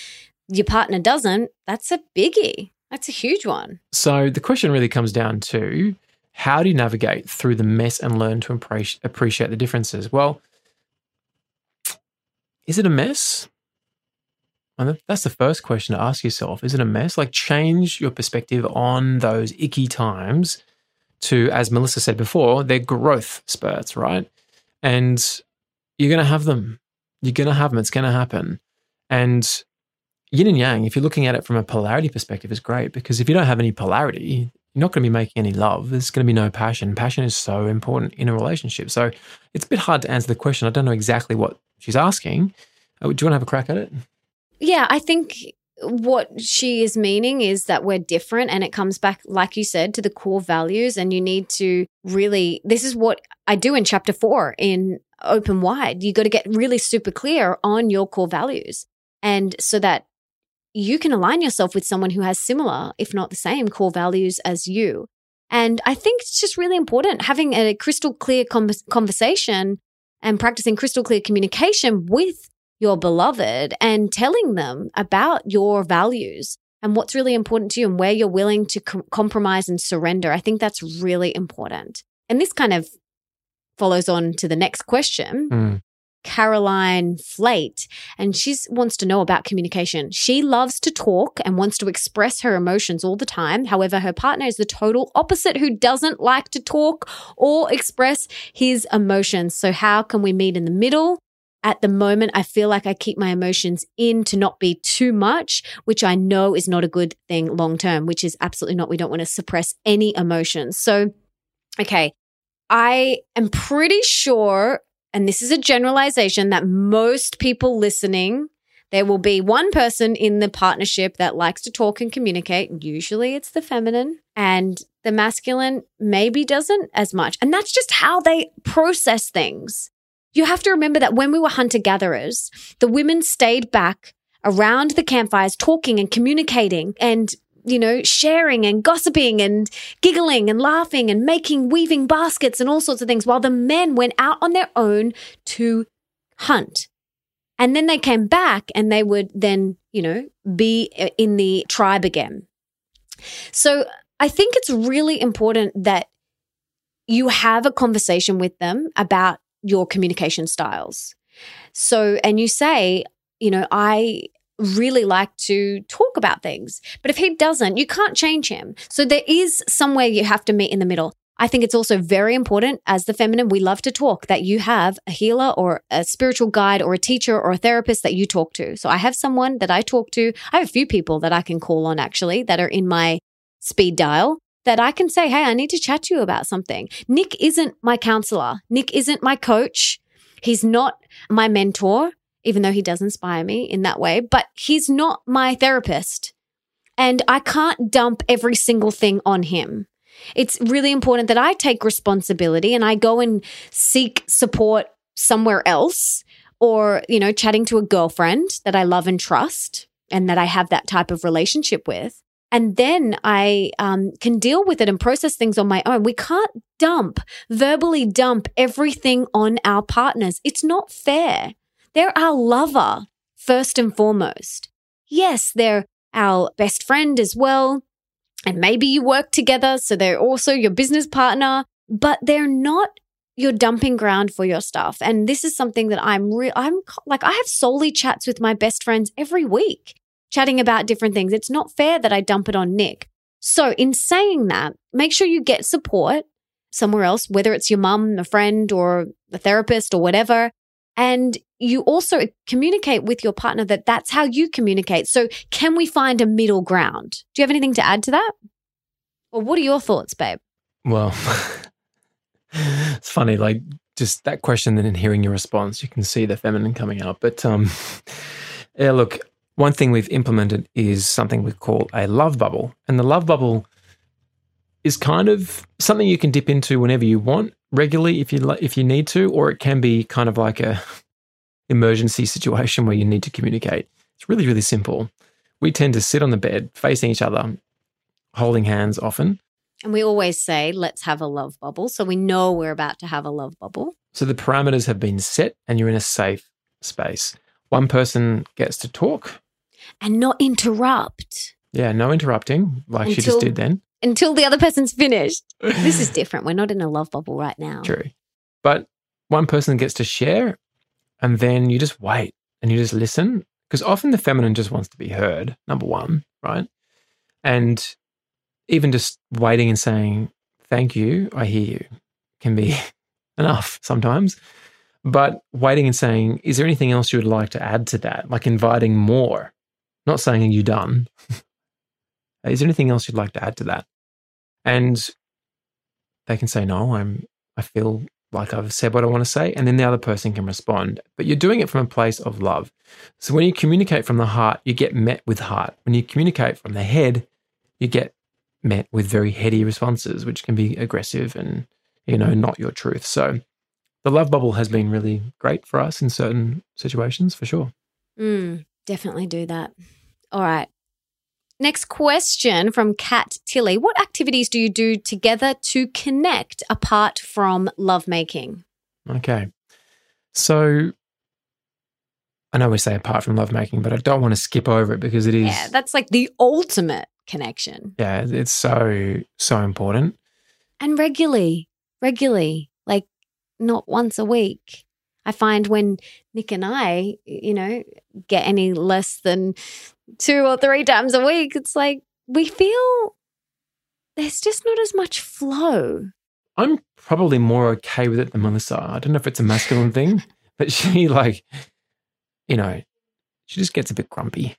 your partner doesn't, that's a biggie. That's a huge one. So the question really comes down to how do you navigate through the mess and learn to appreciate the differences? Well, is it a mess? And that's the first question to ask yourself. Is it a mess? Like change your perspective on those icky times to, as Melissa said before, they're growth spurts, right? And you're going to have them. You're going to have them. It's going to happen. And yin and yang, if you're looking at it from a polarity perspective, is great because if you don't have any polarity, you're not going to be making any love. There's going to be no passion. Passion is so important in a relationship. So it's a bit hard to answer the question. I don't know exactly what she's asking. Uh, do you want to have a crack at it? Yeah, I think what she is meaning is that we're different and it comes back like you said to the core values and you need to really this is what I do in chapter 4 in open wide you got to get really super clear on your core values and so that you can align yourself with someone who has similar if not the same core values as you and I think it's just really important having a crystal clear conversation and practicing crystal clear communication with your beloved and telling them about your values and what's really important to you and where you're willing to com- compromise and surrender. I think that's really important. And this kind of follows on to the next question. Mm. Caroline Flate, and she wants to know about communication. She loves to talk and wants to express her emotions all the time. However, her partner is the total opposite who doesn't like to talk or express his emotions. So, how can we meet in the middle? at the moment, I feel like I keep my emotions in to not be too much, which I know is not a good thing long term, which is absolutely not. We don't want to suppress any emotions. So, okay, I am pretty sure, and this is a generalization, that most people listening, there will be one person in the partnership that likes to talk and communicate. Usually it's the feminine, and the masculine maybe doesn't as much. And that's just how they process things. You have to remember that when we were hunter gatherers, the women stayed back around the campfires talking and communicating and you know, sharing and gossiping and giggling and laughing and making weaving baskets and all sorts of things while the men went out on their own to hunt. And then they came back and they would then, you know, be uh, in the tribe again. So I think it's really important that you have a conversation with them about your communication styles. So, and you say, you know, I really like to talk about things. But if he doesn't, you can't change him. So there is somewhere you have to meet in the middle. I think it's also very important as the feminine, we love to talk that you have a healer or a spiritual guide or a teacher or a therapist that you talk to. So I have someone that I talk to. I have a few people that I can call on actually that are in my speed dial that I can say, Hey, I need to chat to you about something. Nick isn't my counselor. Nick isn't my coach. He's not my mentor, even though he does inspire me in that way, but he's not my therapist. And I can't dump every single thing on him. It's really important that I take responsibility and I go and seek support somewhere else or, you know, chatting to a girlfriend that I love and trust and that I have that type of relationship with. And then I um, can deal with it and process things on my own. We can't dump, verbally dump everything on our partners. It's not fair. They're our lover, first and foremost. Yes, they're our best friend as well. And maybe you work together, so they're also your business partner, but they're not your dumping ground for your stuff. And this is something that I'm real, I'm like, I have solely chats with my best friends every week chatting about different things. It's not fair that I dump it on Nick. So, in saying that, make sure you get support somewhere else, whether it's your mum, a friend, or a therapist, or whatever. And you also communicate with your partner that that's how you communicate. So, can we find a middle ground? Do you have anything to add to that? Or what are your thoughts, babe? Well, it's funny, like just that question, then in hearing your response, you can see the feminine coming out. But um, yeah, look, one thing we've implemented is something we call a love bubble. And the love bubble is kind of something you can dip into whenever you want, regularly if you if you need to, or it can be kind of like a emergency situation where you need to communicate. It's really really simple. We tend to sit on the bed facing each other, holding hands often. And we always say, let's have a love bubble. So we know we're about to have a love bubble. So the parameters have been set and you're in a safe space. One person gets to talk, and not interrupt. Yeah, no interrupting like until, she just did then. Until the other person's finished. this is different. We're not in a love bubble right now. True. But one person gets to share and then you just wait and you just listen because often the feminine just wants to be heard, number one, right? And even just waiting and saying, thank you, I hear you, can be enough sometimes. But waiting and saying, is there anything else you would like to add to that? Like inviting more not saying, you done? Is there anything else you'd like to add to that? And they can say, no, I'm, I feel like I've said what I want to say. And then the other person can respond. But you're doing it from a place of love. So when you communicate from the heart, you get met with heart. When you communicate from the head, you get met with very heady responses, which can be aggressive and, you know, not your truth. So the love bubble has been really great for us in certain situations for sure. Mm, definitely do that. All right. Next question from Kat Tilly. What activities do you do together to connect apart from lovemaking? Okay. So I know we say apart from lovemaking, but I don't want to skip over it because it is. Yeah, that's like the ultimate connection. Yeah, it's so, so important. And regularly, regularly, like not once a week. I find when Nick and I, you know, get any less than two or three times a week, it's like we feel there's just not as much flow. I'm probably more okay with it than Melissa. I don't know if it's a masculine thing, but she, like, you know, she just gets a bit grumpy.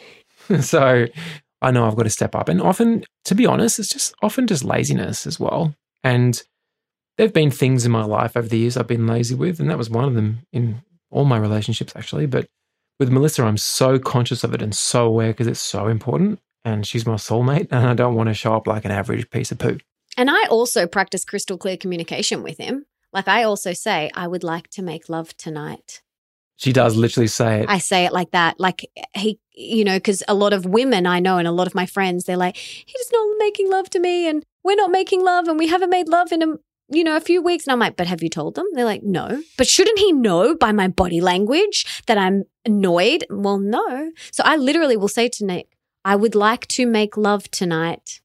so I know I've got to step up. And often, to be honest, it's just often just laziness as well. And there have been things in my life over the years I've been lazy with, and that was one of them in all my relationships, actually. But with Melissa, I'm so conscious of it and so aware because it's so important. And she's my soulmate, and I don't want to show up like an average piece of poo. And I also practice crystal clear communication with him. Like I also say, I would like to make love tonight. She does literally say it. I say it like that. Like he, you know, because a lot of women I know and a lot of my friends, they're like, he's not making love to me and we're not making love and we haven't made love in a, you know, a few weeks. And I'm like, but have you told them? They're like, no. But shouldn't he know by my body language that I'm annoyed? Well, no. So I literally will say to Nick, I would like to make love tonight.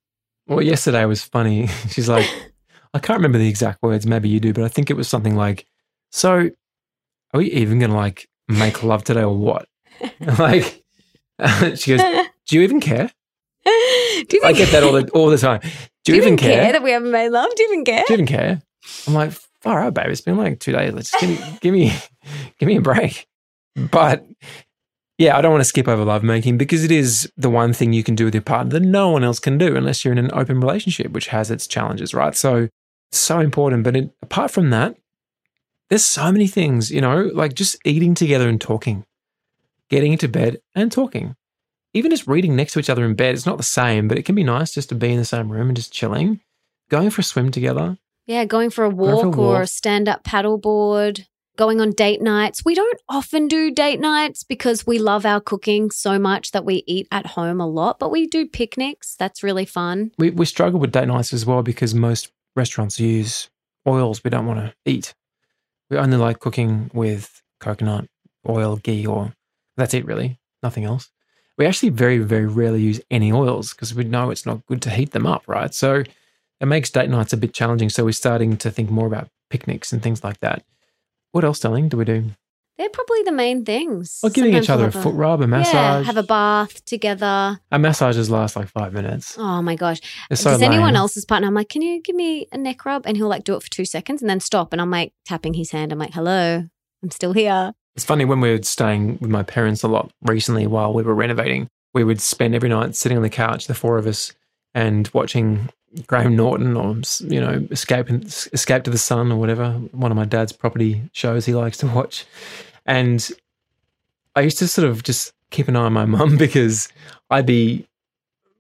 Well, yesterday was funny. She's like, I can't remember the exact words. Maybe you do, but I think it was something like, so are we even going to like make love today or what? like, she goes, do you even care? Do you I get that all the, all the time. Do you, even care? that we haven't made love? Do you even care? Do you even care? I'm like, far out, babe. It's been like two days. Let's give me, give me, give me a break. But yeah, I don't want to skip over lovemaking because it is the one thing you can do with your partner that no one else can do unless you're in an open relationship, which has its challenges, right? So so important. But it, apart from that, there's so many things, you know, like just eating together and talking, getting into bed and talking. Even just reading next to each other in bed, it's not the same, but it can be nice just to be in the same room and just chilling. Going for a swim together. Yeah, going for a for a walk or a stand up paddleboard, going on date nights. We don't often do date nights because we love our cooking so much that we eat at home a lot, but we do picnics. That's really fun. We, we struggle with date nights as well because most restaurants use oils we don't want to eat. We only like cooking with coconut oil, ghee, or that's it really, nothing else. We actually very, very rarely use any oils because we know it's not good to heat them up, right? So it makes date nights a bit challenging. So we're starting to think more about picnics and things like that. What else, darling, do we do? They're probably the main things. Or giving Sometimes each other a foot rub, a massage. Yeah, have a bath together. Our massages last like five minutes. Oh my gosh. It's so Does anyone else's partner? I'm like, can you give me a neck rub? And he'll like do it for two seconds and then stop. And I'm like tapping his hand. I'm like, hello, I'm still here. It's funny when we were staying with my parents a lot recently while we were renovating, we would spend every night sitting on the couch, the four of us, and watching Graham Norton or you know Escape Escape to the Sun or whatever one of my dad's property shows he likes to watch, and I used to sort of just keep an eye on my mum because I'd be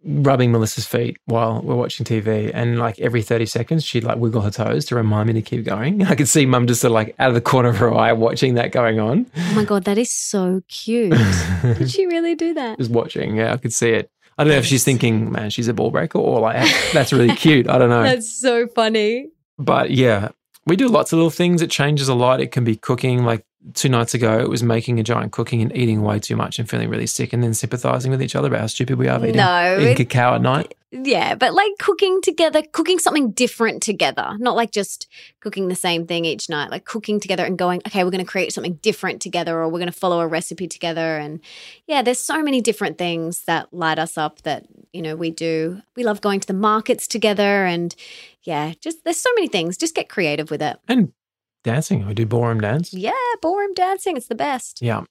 rubbing Melissa's feet while we're watching TV, and like every thirty seconds she'd like wiggle her toes to remind me to keep going. I could see mum just sort of like out of the corner of her eye watching that going on. Oh my God, that is so cute. Did she really do that? just watching. Yeah, I could see it. I don't know if she's thinking, man, she's a ball breaker or like, that's really cute. I don't know. That's so funny. but yeah, we do lots of little things. It changes a lot. It can be cooking. Like two nights ago, it was making a giant cooking and eating way too much and feeling really sick and then sympathizing with each other about how stupid we are eating, No, eating cacao at night. Yeah, but like cooking together, cooking something different together, not like just cooking the same thing each night, like cooking together and going, okay, we're going to create something different together or we're going to follow a recipe together. And yeah, there's so many different things that light us up that, you know, we do. We love going to the markets together and yeah, just there's so many things. Just get creative with it. And dancing. We do ballroom dance. Yeah, ballroom dancing, it's the best. Yeah.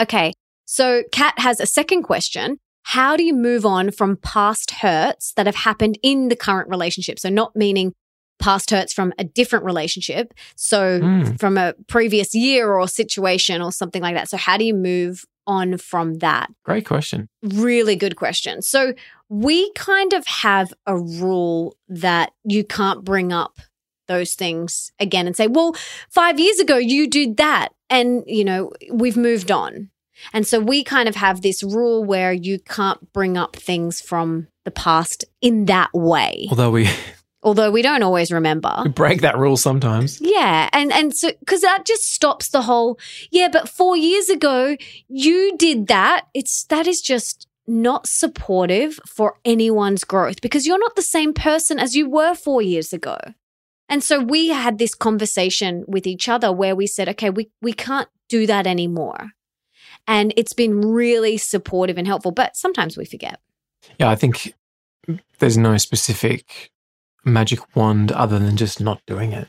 Okay. So Kat has a second question. how do you move on from past hurts that have happened in the current relationship? So, not meaning past hurts from a different relationship. So, Mm. from a previous year or situation or something like that. So, how do you move on from that? Great question. Really good question. So, we kind of have a rule that you can't bring up those things again and say, well, five years ago you did that. And, you know, we've moved on. And so we kind of have this rule where you can't bring up things from the past in that way, Although we, although we don't always remember. we break that rule sometimes. Yeah, and and so because that just stops the whole. Yeah, but four years ago you did that. It's that is just not supportive for anyone's growth because you're not the same person as you were four years ago. And so we had this conversation with each other where we said, okay, we we can't do that anymore. And it's been really supportive and helpful, but sometimes we forget. Yeah, I think there's no specific magic wand other than just not doing it.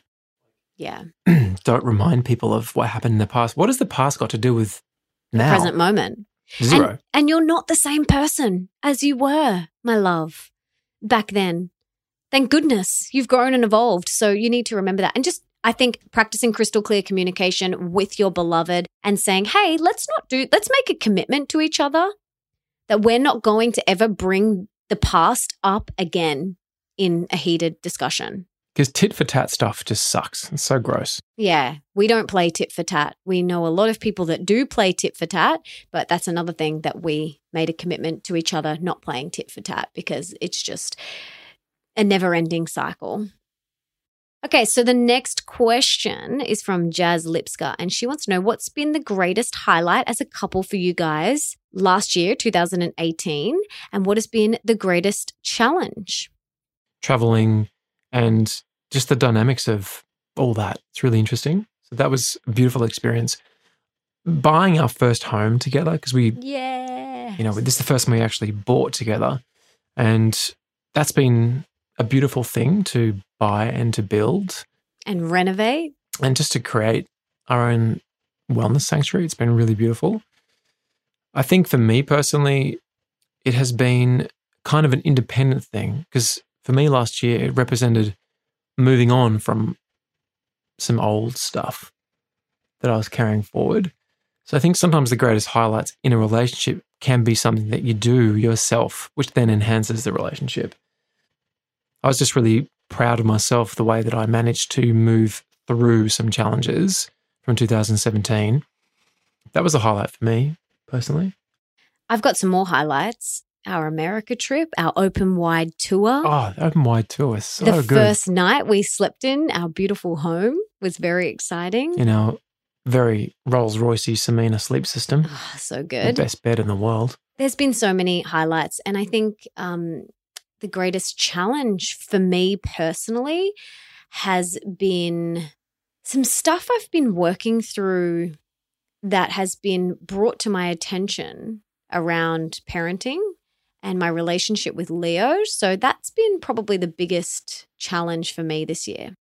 Yeah. Don't remind people of what happened in the past. What has the past got to do with now? Present moment. Zero. And, and you're not the same person as you were, my love, back then. Thank goodness you've grown and evolved. So you need to remember that. And just, I think, practicing crystal clear communication with your beloved and saying, hey, let's not do, let's make a commitment to each other that we're not going to ever bring the past up again in a heated discussion. Because tit for tat stuff just sucks. It's so gross. Yeah, we don't play tit for tat. We know a lot of people that do play tit for tat, but that's another thing that we made a commitment to each other not playing tit for tat because it's just a never ending cycle. Okay, so the next question is from Jazz Lipska, and she wants to know what's been the greatest highlight as a couple for you guys last year, 2018, and what has been the greatest challenge? Traveling and just the dynamics of all that. It's really interesting. So that was a beautiful experience. Buying our first home together because we Yeah. you know, this is the first one we actually bought together. And that's been a beautiful thing to buy and to build And renovate. and just to create our own wellness sanctuary. It's been really beautiful. I think for me personally, it has been kind of an independent thing because for me last year, it represented moving on from some old stuff that I was carrying forward. So I think sometimes the greatest highlights in a relationship can be something that you do yourself, which then enhances the relationship. I was just really proud of myself the way that I managed to move through some challenges from 2017. That was a highlight for me personally. I've got some more highlights. Our America trip, our open wide tour. Oh, the open wide tour so the good. first night we slept in our beautiful home was very exciting. in our very Rolls Royce Samina sleep system, Ah, so the good. best bed in the world. There's been so many highlights. And I think um, the greatest challenge for me personally has been some stuff I've been working through that has been brought to my attention around parenting and my relationship with Leo. So that's been probably the biggest challenge for me this year.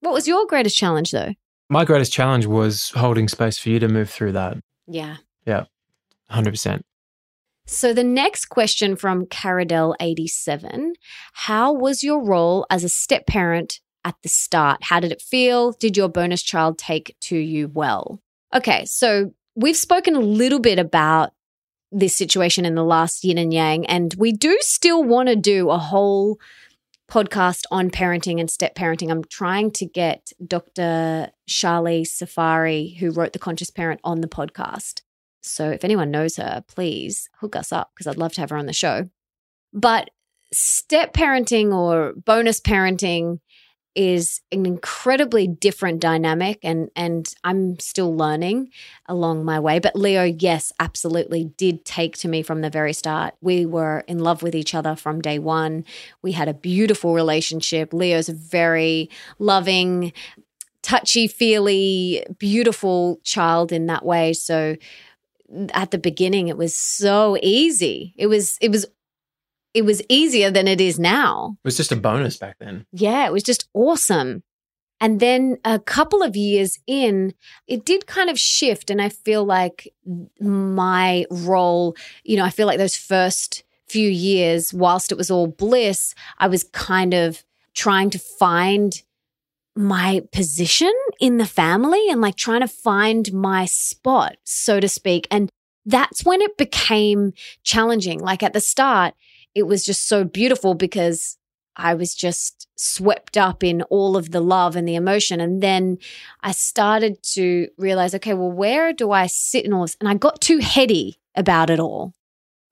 What was your greatest challenge though? My greatest challenge was holding space for you to move through that. Yeah. Yeah. 100%. So the next question from Caradel87 How was your role as a step parent at the start? How did it feel? Did your bonus child take to you well? Okay, so we've spoken a little bit about this situation in the last yin and yang, and we do still want to do a whole podcast on parenting and step parenting. I'm trying to get Dr. Shefali Tsabary, who wrote The Conscious Parent, on the podcast. So if anyone knows her, please hook us up because I'd love to have her on the show. But step parenting or bonus parenting is an incredibly different dynamic and and I'm still learning along my way. But Leo yes absolutely did take to me from the very start. We were in love with each other from day 1 we had a beautiful relationship. Leo's a very loving touchy feely beautiful child in that way. So at the beginning it was so easy it was it was it was easier than it is now It was just a bonus back then. yeah it was just awesome And then a couple of years in, it did kind of shift. And I feel like my role, you know, I feel like those first few years, whilst it was all bliss, I was kind of trying to find my position in the family and like trying to find my spot, so to speak. And that's when it became challenging. Like at the start, it was just so beautiful because I was just swept up in all of the love and the emotion. And then I started to realize, okay, well, where do I sit in all this? And I got too heady about it all.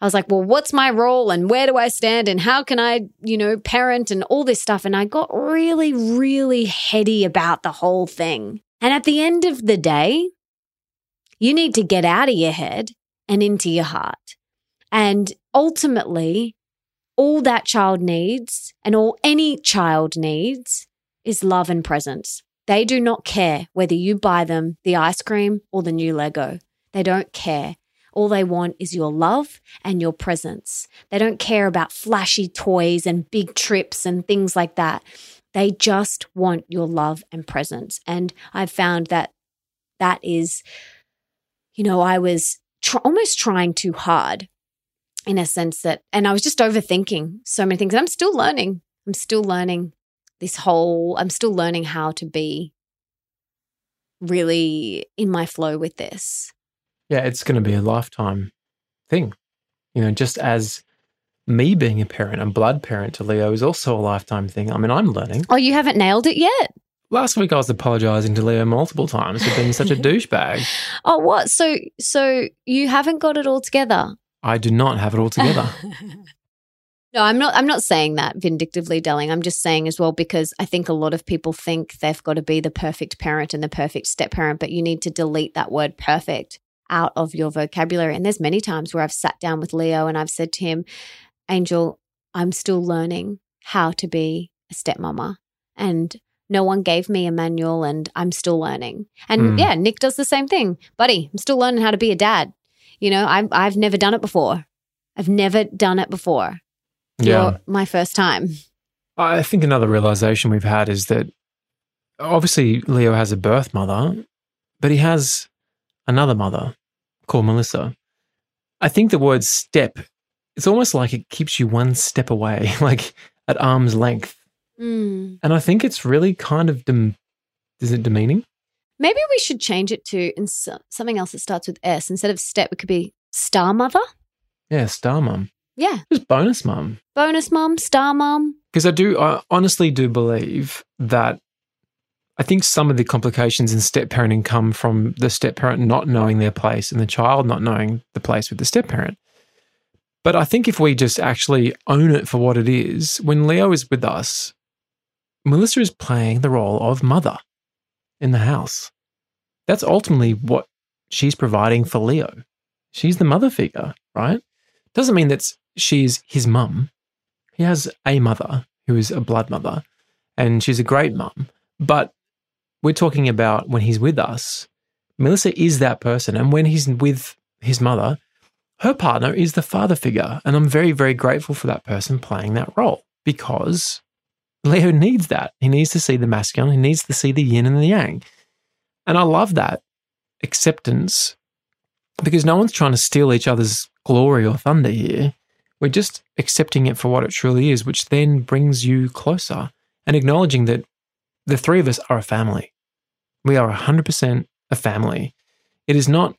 I was like, well, what's my role and where do I stand and how can I, you know, parent and all this stuff. And I got really, really heady about the whole thing. And at the end of the day, you need to get out of your head and into your heart. And ultimately, all that child needs and all any child needs is love and presence. They do not care whether you buy them the ice cream or the new Lego. They don't care. All they want is your love and your presence. They don't care about flashy toys and big trips and things like that. They just want your love and presence. And I've found that that is, you know, I was tr- almost trying too hard in a sense that, and I was just overthinking so many things. And I'm still learning. I'm still learning this whole, I'm still learning how to be really in my flow with this. Yeah, it's going to be a lifetime thing. You know, just as me being a parent, a blood parent to Leo is also a lifetime thing. I mean, I'm learning. Oh, you haven't nailed it yet? Last week I was apologizing to Leo multiple times for being such a douchebag. Oh, what? So so you haven't got it all together? I do not have it all together. no, I'm not I'm not saying that vindictively, darling. I'm just saying as well because I think a lot of people think they've got to be the perfect parent and the perfect step parent, but you need to delete that word perfect out of your vocabulary. And there's many times where I've sat down with Leo and I've said to him, Angel, I'm still learning how to be a stepmama. And no one gave me a manual and I'm still learning. And mm. yeah, Nick does the same thing. Buddy, I'm still learning how to be a dad. You know, I've, I've never done it before. I've never done it before. Yeah. You're my first time. I think another realization we've had is that obviously Leo has a birth mother, but he has another mother called Melissa. I think the word step, it's almost like it keeps you one step away, like at arm's length. Mm. And I think it's really kind of, dem- is it demeaning? Maybe we should change it to in something else that starts with S. Instead of step, it could be star mother. Yeah, star mum. Yeah. Just bonus mum. Bonus mum, star mum. Because I do, I honestly do believe that I think some of the complications in step parenting come from the step parent not knowing their place and the child not knowing the place with the step parent. But I think if we just actually own it for what it is, when Leo is with us, Melissa is playing the role of mother in the house. That's ultimately what she's providing for Leo. She's the mother figure, right? Doesn't mean that she's his mum. He has a mother who is a blood mother, and she's a great mum. But we're talking about when he's with us, Melissa is that person. And when he's with his mother, her partner is the father figure. And I'm very, very grateful for that person playing that role because Leo needs that. He needs to see the masculine, he needs to see the yin and the yang. And I love that acceptance because no one's trying to steal each other's glory or thunder here. We're just accepting it for what it truly is, which then brings you closer and acknowledging that the three of us are a family. We are 100% a family. It is not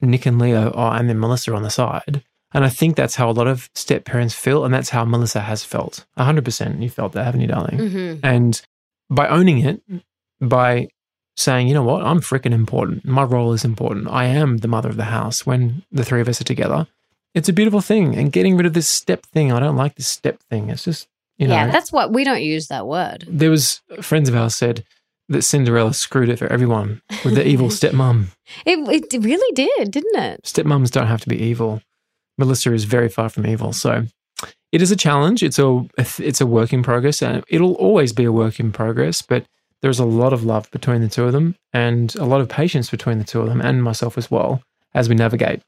Nick and Leo, oh, and then Melissa on the side. And I think that's how a lot of step parents feel. And that's how Melissa has felt. 100% you felt that, haven't you, darling? Mm-hmm. And by owning it, by saying, you know what, I'm freaking important. My role is important. I am the mother of the house when the three of us are together. It's a beautiful thing. And getting rid of this step thing, I don't like this step thing. It's just, you know. Yeah, that's what we don't use that word. There was friends of ours said, that Cinderella screwed it for everyone with the evil stepmom. It, it really did, didn't it? Stepmoms don't have to be evil. Melissa is very far from evil. So it is a challenge. It's a it's a work in progress, and it'll always be a work in progress. But there's a lot of love between the two of them, and a lot of patience between the two of them, and myself as well as we navigate.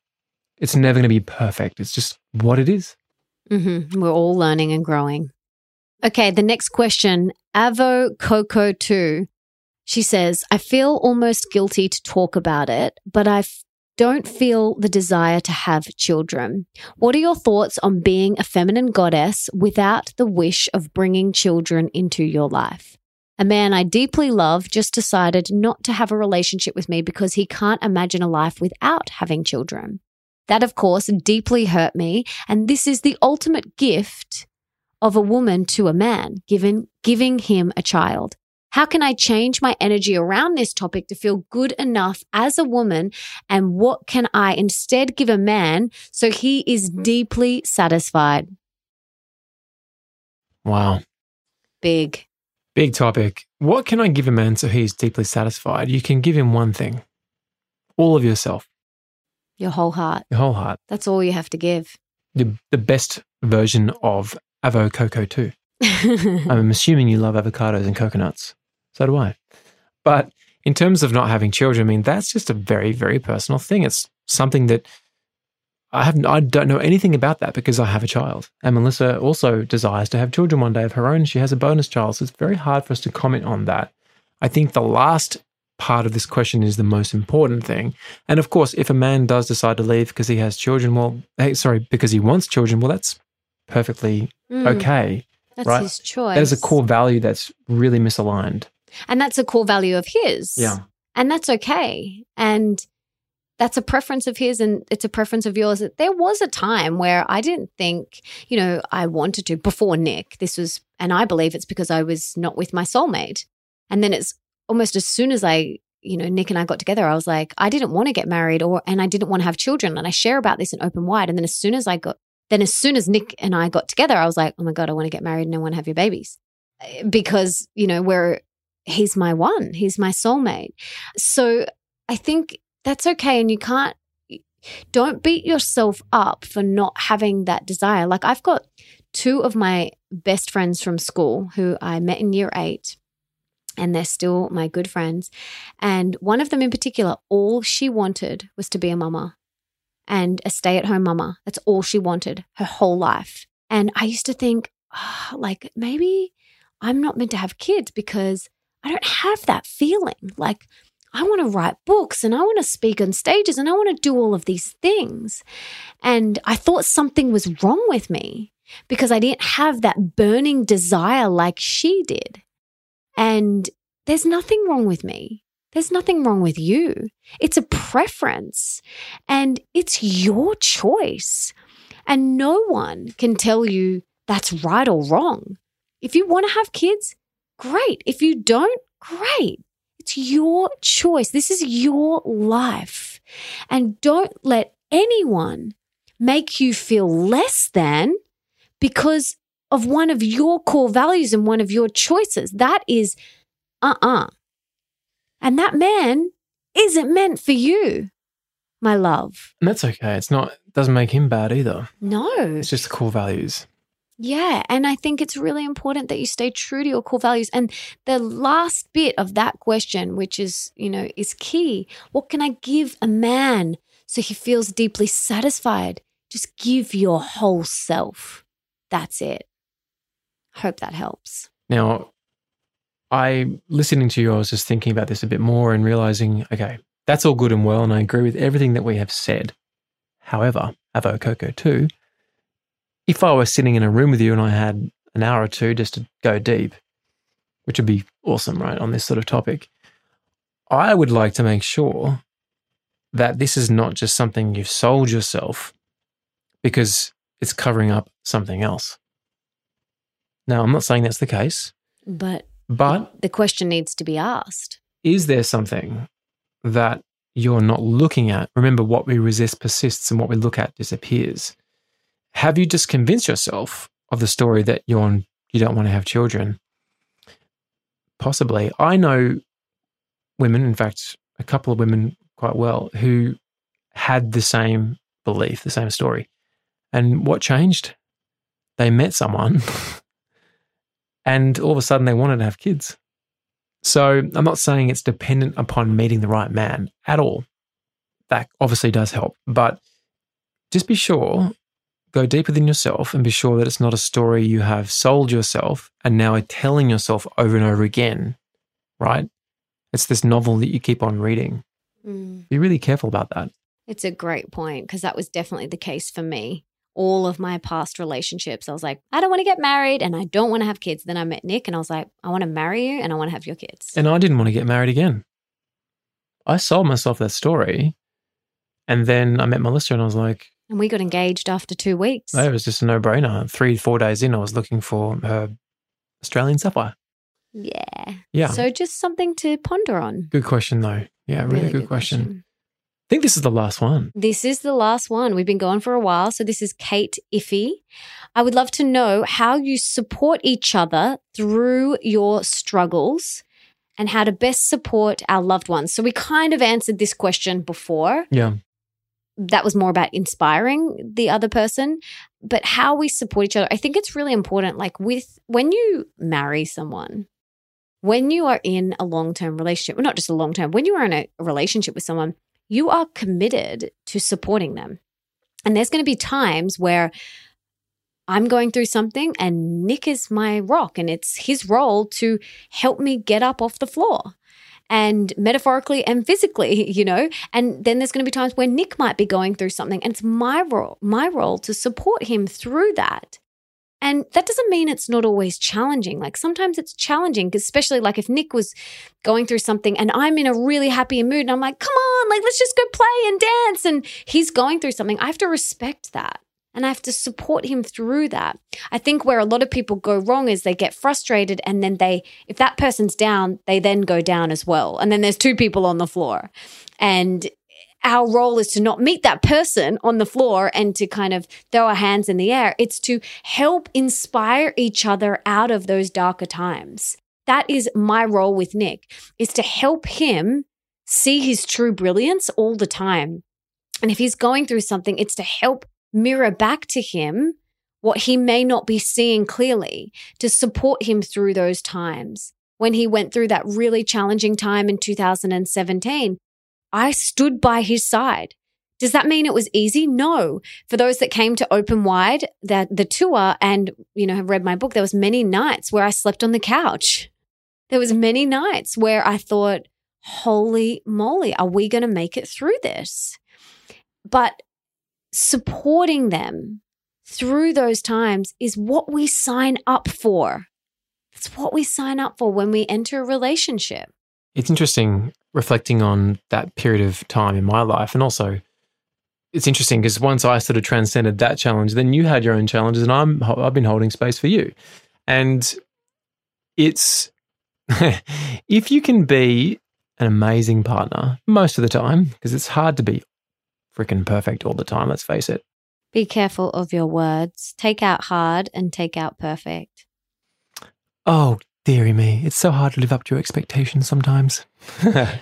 It's never going to be perfect. It's just what it is. Mm-hmm. We're all learning and growing. Okay, the next question, Avo Coco two. She says, I feel almost guilty to talk about it, but I f- don't feel the desire to have children. What are your thoughts on being a feminine goddess without the wish of bringing children into your life? A man I deeply love just decided not to have a relationship with me because he can't imagine a life without having children. That, of course, deeply hurt me. And this is the ultimate gift of a woman to a man, given, giving him a child. How can I change my energy around this topic to feel good enough as a woman? And what can I instead give a man so he is mm-hmm. deeply satisfied? Wow. Big. Big topic. What can I give a man so he's deeply satisfied? You can give him one thing all of yourself, Your whole heart. your whole heart. That's all you have to give. The, the best version of Avo Coco, too. I'm assuming you love avocados and coconuts. So do I. But in terms of not having children, I mean, that's just a very, very personal thing. It's something that I haven't, I don't know anything about that because I have a child. And Melissa also desires to have children one day of her own. She has a bonus child. So it's very hard for us to comment on that. I think the last part of this question is the most important thing. And of course, if a man does decide to leave because he has children, well, hey, sorry, because he wants children, well, that's perfectly Mm, okay. That's right? his choice. That is a core value that's really misaligned. And that's a core value of his. Yeah. And that's okay. And that's a preference of his and it's a preference of yours. There was a time where I didn't think, you know, I wanted to before Nick. This was, and I believe it's because I was not with my soulmate. And then it's almost as soon as I, you know, Nick and I got together, I was like, I didn't want to get married or, and I didn't want to have children. And I share about this in open wide. And then as soon as I got, then as soon as Nick and I got together, I was like, oh my God, I want to get married and I want to have your babies. Because, you know, we're, he's my one, he's my soulmate. So I think that's okay. And you can't, don't beat yourself up for not having that desire. Like I've got two of my best friends from school who I met in year eight. And they're still my good friends. And one of them in particular, all she wanted was to be a mama and a stay at home mama. That's all she wanted her whole life. And I used to think, oh, like, maybe I'm not meant to have kids because I don't have that feeling. Like, I want to write books and I want to speak on stages and I want to do all of these things. And I thought something was wrong with me because I didn't have that burning desire like she did. And there's nothing wrong with me. There's nothing wrong with you. It's a preference and it's your choice. And no one can tell you that's right or wrong. If you want to have kids, great. If you don't, great. It's your choice. This is your life. And don't let anyone make you feel less than because of one of your core values and one of your choices. That is uh uh And that man isn't meant for you, my love. And that's okay. It's not, doesn't make him bad either. No. It's just the core values. Yeah. And I think it's really important that you stay true to your core values. And the last bit of that question, which is, you know, is key. What can I give a man so he feels deeply satisfied? Just give your whole self. That's it. Hope that helps. Now, I listening to you, I was just thinking about this a bit more and realizing, okay, that's all good and well, and I agree with everything that we have said. However, Avo Coco too, if I were sitting in a room with you and I had an hour or two just to go deep, which would be awesome, right, on this sort of topic, I would like to make sure that this is not just something you've sold yourself because it's covering up something else. Now, I'm not saying that's the case, But but the question needs to be asked. is there something that you're not looking at? Remember, what we resist persists and what we look at disappears. Have you just convinced yourself of the story that you're you don't want to have children? Possibly. I know women, in fact, a couple of women quite well, who had the same belief, the same story. And what changed? They met someone and all of a sudden they wanted to have kids. So I'm not saying it's dependent upon meeting the right man at all. That obviously does help, but just be sure, go deeper than yourself and be sure that it's not a story you have sold yourself and now are telling yourself over and over again, right? It's this novel that you keep on reading. Mm. Be really careful about that. It's a great point because that was definitely the case for me. All of my past relationships, I was like, I don't want to get married and I don't want to have kids. Then I met Nick and I was like, I want to marry you and I want to have your kids. And I didn't want to get married again. I sold myself that story. And then I met Melissa and I was like, And we got engaged after two weeks. it was just a no brainer. Three, four days in, I was looking for her Australian sapphire. Yeah. Yeah. So just something to ponder on. good question, though. Yeah, really, good, question. I think this is the last one. This is the last one. We've been going for a while. So this is Kate Iffy. I would love to know how you support each other through your struggles and how to best support our loved ones. So we kind of answered this question before. Yeah. That was more about inspiring the other person, but how we support each other. I think it's really important like with when you marry someone, when you are in a long-term relationship, well not just a long-term, when you are in a relationship with someone, you are committed to supporting them. And there's going to be times where I'm going through something and Nick is my rock and it's his role to help me get up off the floor. And metaphorically and physically, you know, and then there's going to be times where Nick might be going through something, and it's my role, my role to support him through that. And that doesn't mean it's not always challenging. Like sometimes it's challenging, especially like if Nick was going through something and I'm in a really happy mood and I'm like, come on, like let's just go play and dance. And he's going through something. I have to respect that. And I have to support him through that. I think where a lot of people go wrong is they get frustrated and then they, if that person's down, they then go down as well. And then there's two people on the floor. And our role is to not meet that person on the floor and to kind of throw our hands in the air. It's to help inspire each other out of those darker times. That is my role with Nick is to help him see his true brilliance all the time. And if he's going through something, it's to help mirror back to him what he may not be seeing clearly to support him through those times. When he went through that really challenging time in 2017, I stood by his side. Does that mean it was easy? No. For those that came to Open Wide, that the tour and, you know, have read my book, there was many nights where I slept on the couch. There was many nights where I thought, holy moly, are we going to make it through this? But supporting them through those times is what we sign up for. It's what we sign up for when we enter a relationship. It's interesting reflecting on that period of time in my life. And also, it's interesting because once I sort of transcended that challenge, then you had your own challenges, and I'm, I've been holding space for you. And it's, if you can be an amazing partner most of the time, because it's hard to be freaking perfect all the time, let's face it. Be careful of your words. Take out hard and take out perfect. Oh, dearie me. It's so hard to live up to your expectations sometimes. Reframe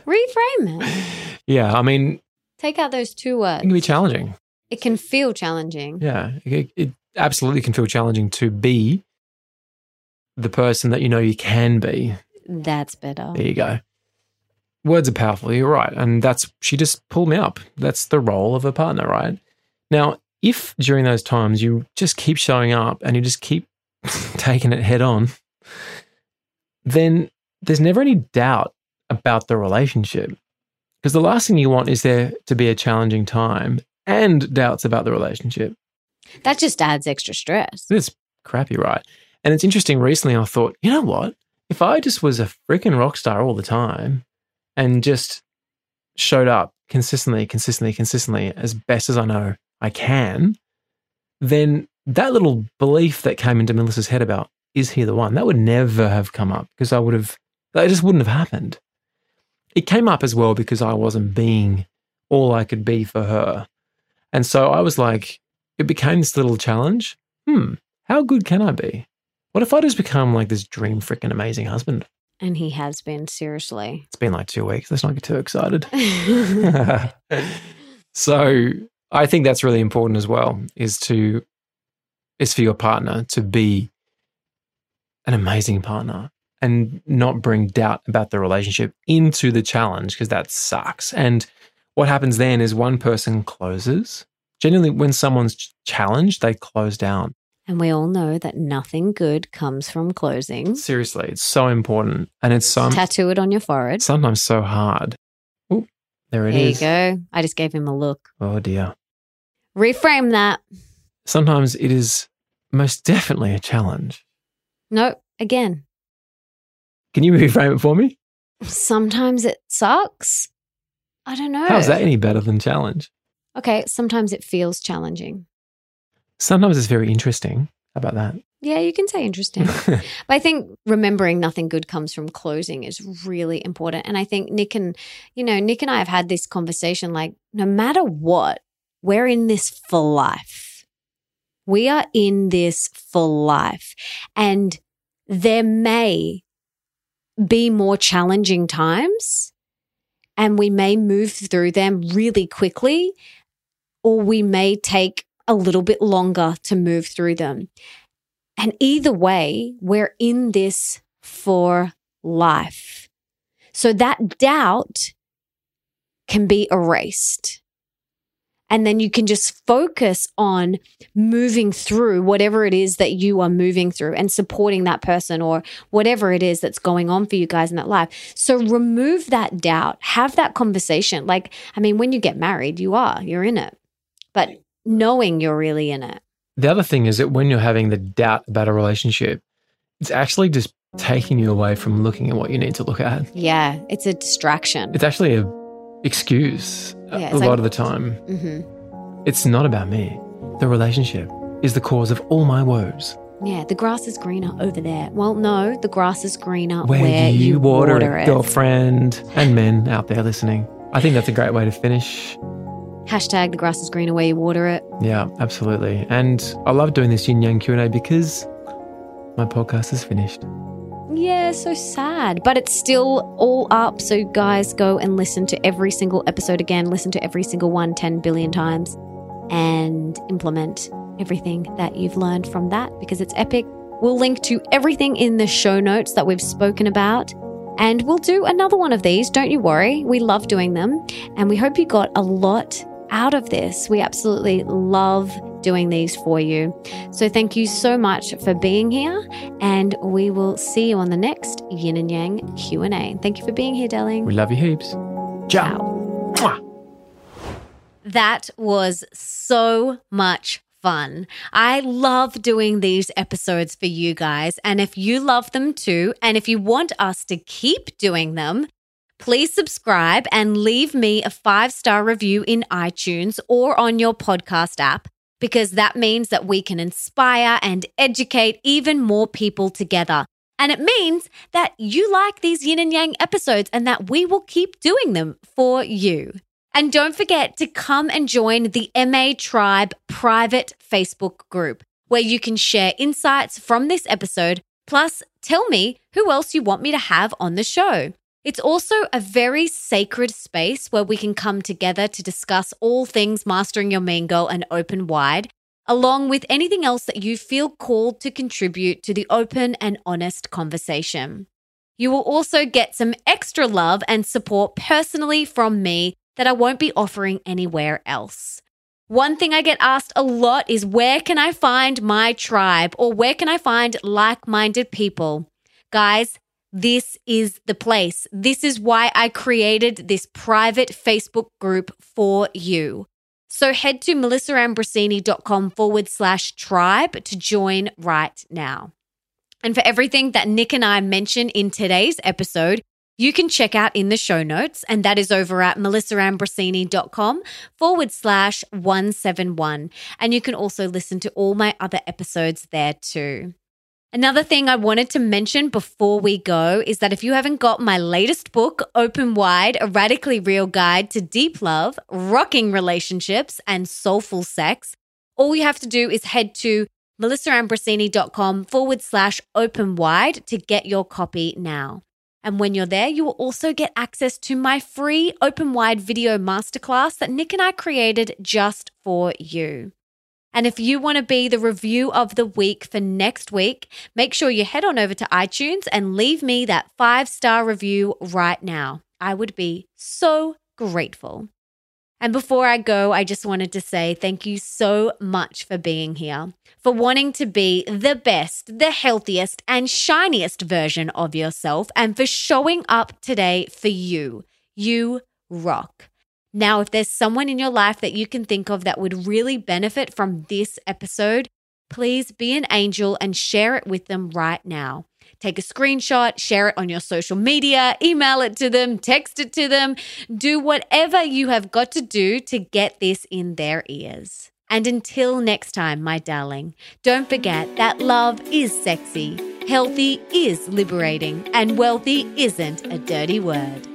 it. yeah, I mean, Take out those two words. it can be challenging. It can feel challenging. Yeah, it, it absolutely can feel challenging to be the person that you know you can be. That's better. There you go. Words are powerful. You're right. And that's, she just pulled me up. That's the role of a partner, right? Now, if during those times you just keep showing up and you just keep taking it head on, then there's never any doubt about the relationship. Because the last thing you want is there to be a challenging time and doubts about the relationship. That just adds extra stress. It's crappy, right? And it's interesting. Recently, I thought, you know what? If I just was a freaking rock star all the time and just showed up consistently, consistently, consistently, as best as I know I can, then that little belief that came into Melissa's head about is he the one? That would never have come up because I would have, that just wouldn't have happened. It came up as well because I wasn't being all I could be for her. And so I was like, it became this little challenge. Hmm, how good can I be? What if I just become like this dream freaking amazing husband? And he has been, seriously. It's been like two weeks. Let's not get too excited. so I think that's really important as well, is to is for your partner to be an amazing partner and not bring doubt about the relationship into the challenge because that sucks. And what happens then is one person closes. Generally, when someone's challenged, they close down. And we all know that nothing good comes from closing. Seriously, it's so important. And it's so Tattoo it on your forehead. sometimes so hard. Oh, there it there is. you go. I just gave him a look. Oh, dear. Reframe that. Sometimes it is most definitely a challenge. No, again. Can you reframe it for me? Sometimes it sucks. I don't know. How's that any better than challenge? Okay, sometimes it feels challenging. Sometimes it's very interesting. How about that? Yeah, you can say interesting. But I think remembering nothing good comes from closing is really important. And I think Nick and, you know, Nick and I have had this conversation like, no matter what, we're in this for life. We are in this for life. And there may be more challenging times and we may move through them really quickly, or we may take a little bit longer to move through them. And either way, we're in this for life. So that doubt can be erased. And then you can just focus on moving through whatever it is that you are moving through and supporting that person or whatever it is that's going on for you guys in that life. So remove that doubt, have that conversation. Like, I mean, when you get married, you are, you're in it, but knowing you're really in it. the other thing is that when you're having the doubt about a relationship, it's actually just taking you away from looking at what you need to look at. Yeah, it's a distraction. It's actually a excuse a- Yeah, a lot like- of the time. hmm It's not about me. The relationship is the cause of all my woes. Yeah, the grass is greener over there. Well, no, the grass is greener Where, where, you, water, it, it. girlfriend and men out there listening? I think that's a great way to finish. Hashtag the grass is greener where you water it. Yeah, absolutely. And I love doing this yin yang Q and A because my podcast is finished. Yeah, so sad, but it's still all up. So, guys, go and listen to every single episode again. Listen to every single one 10 billion times and implement everything that you've learned from that because it's epic. We'll link to everything in the show notes that we've spoken about. And we'll do another one of these. Don't you worry. We love doing them. And we hope you got a lot out of this. We absolutely love doing these for you. So thank you so much for being here and we will see you on the next Yin and Yang Q&A. Thank you for being here, darling. We love you heaps. Ciao. Ciao. That was so much fun. I love doing these episodes for you guys. And if you love them too, and if you want us to keep doing them, please subscribe and leave me a five star review in iTunes or on your podcast app, because that means that we can inspire and educate even more people together. And it means that you like these yin and yang episodes and that we will keep doing them for you. And don't forget to come and join the MA Tribe private Facebook group where you can share insights from this episode, plus tell me who else you want me to have on the show. It's also a very sacred space where we can come together to discuss all things Mastering Your Mean Girl and Open Wide, along with anything else that you feel called to contribute to the open and honest conversation. You will also get some extra love and support personally from me that I won't be offering anywhere else. One thing I get asked a lot is where can I find my tribe or where can I find like minded people? Guys, this is the place. This is why I created this private Facebook group for you. So head to melissaambrosini.com forward slash tribe to join right now. And for everything that Nick and I mention in today's episode, you can check out in the show notes, and that is over at melissaambrosini.com forward slash 171. And you can also listen to all my other episodes there too. Another thing I wanted to mention before we go is that if you haven't got my latest book, Open Wide, a radically real guide to deep love, rocking relationships, and soulful sex, all you have to do is head to melissaambrosini.com forward slash open wide to get your copy now. And when you're there, you will also get access to my free open wide video masterclass that Nick and I created just for you. And if you want to be the review of the week for next week, make sure you head on over to iTunes and leave me that five star review right now. I would be so grateful. And before I go, I just wanted to say thank you so much for being here, for wanting to be the best, the healthiest, and shiniest version of yourself, and for showing up today for you. You rock. Now, if there's someone in your life that you can think of that would really benefit from this episode, please be an angel and share it with them right now. Take a screenshot, share it on your social media, email it to them, text it to them. Do whatever you have got to do to get this in their ears. And until next time, my darling, don't forget that love is sexy, healthy is liberating, and wealthy isn't a dirty word.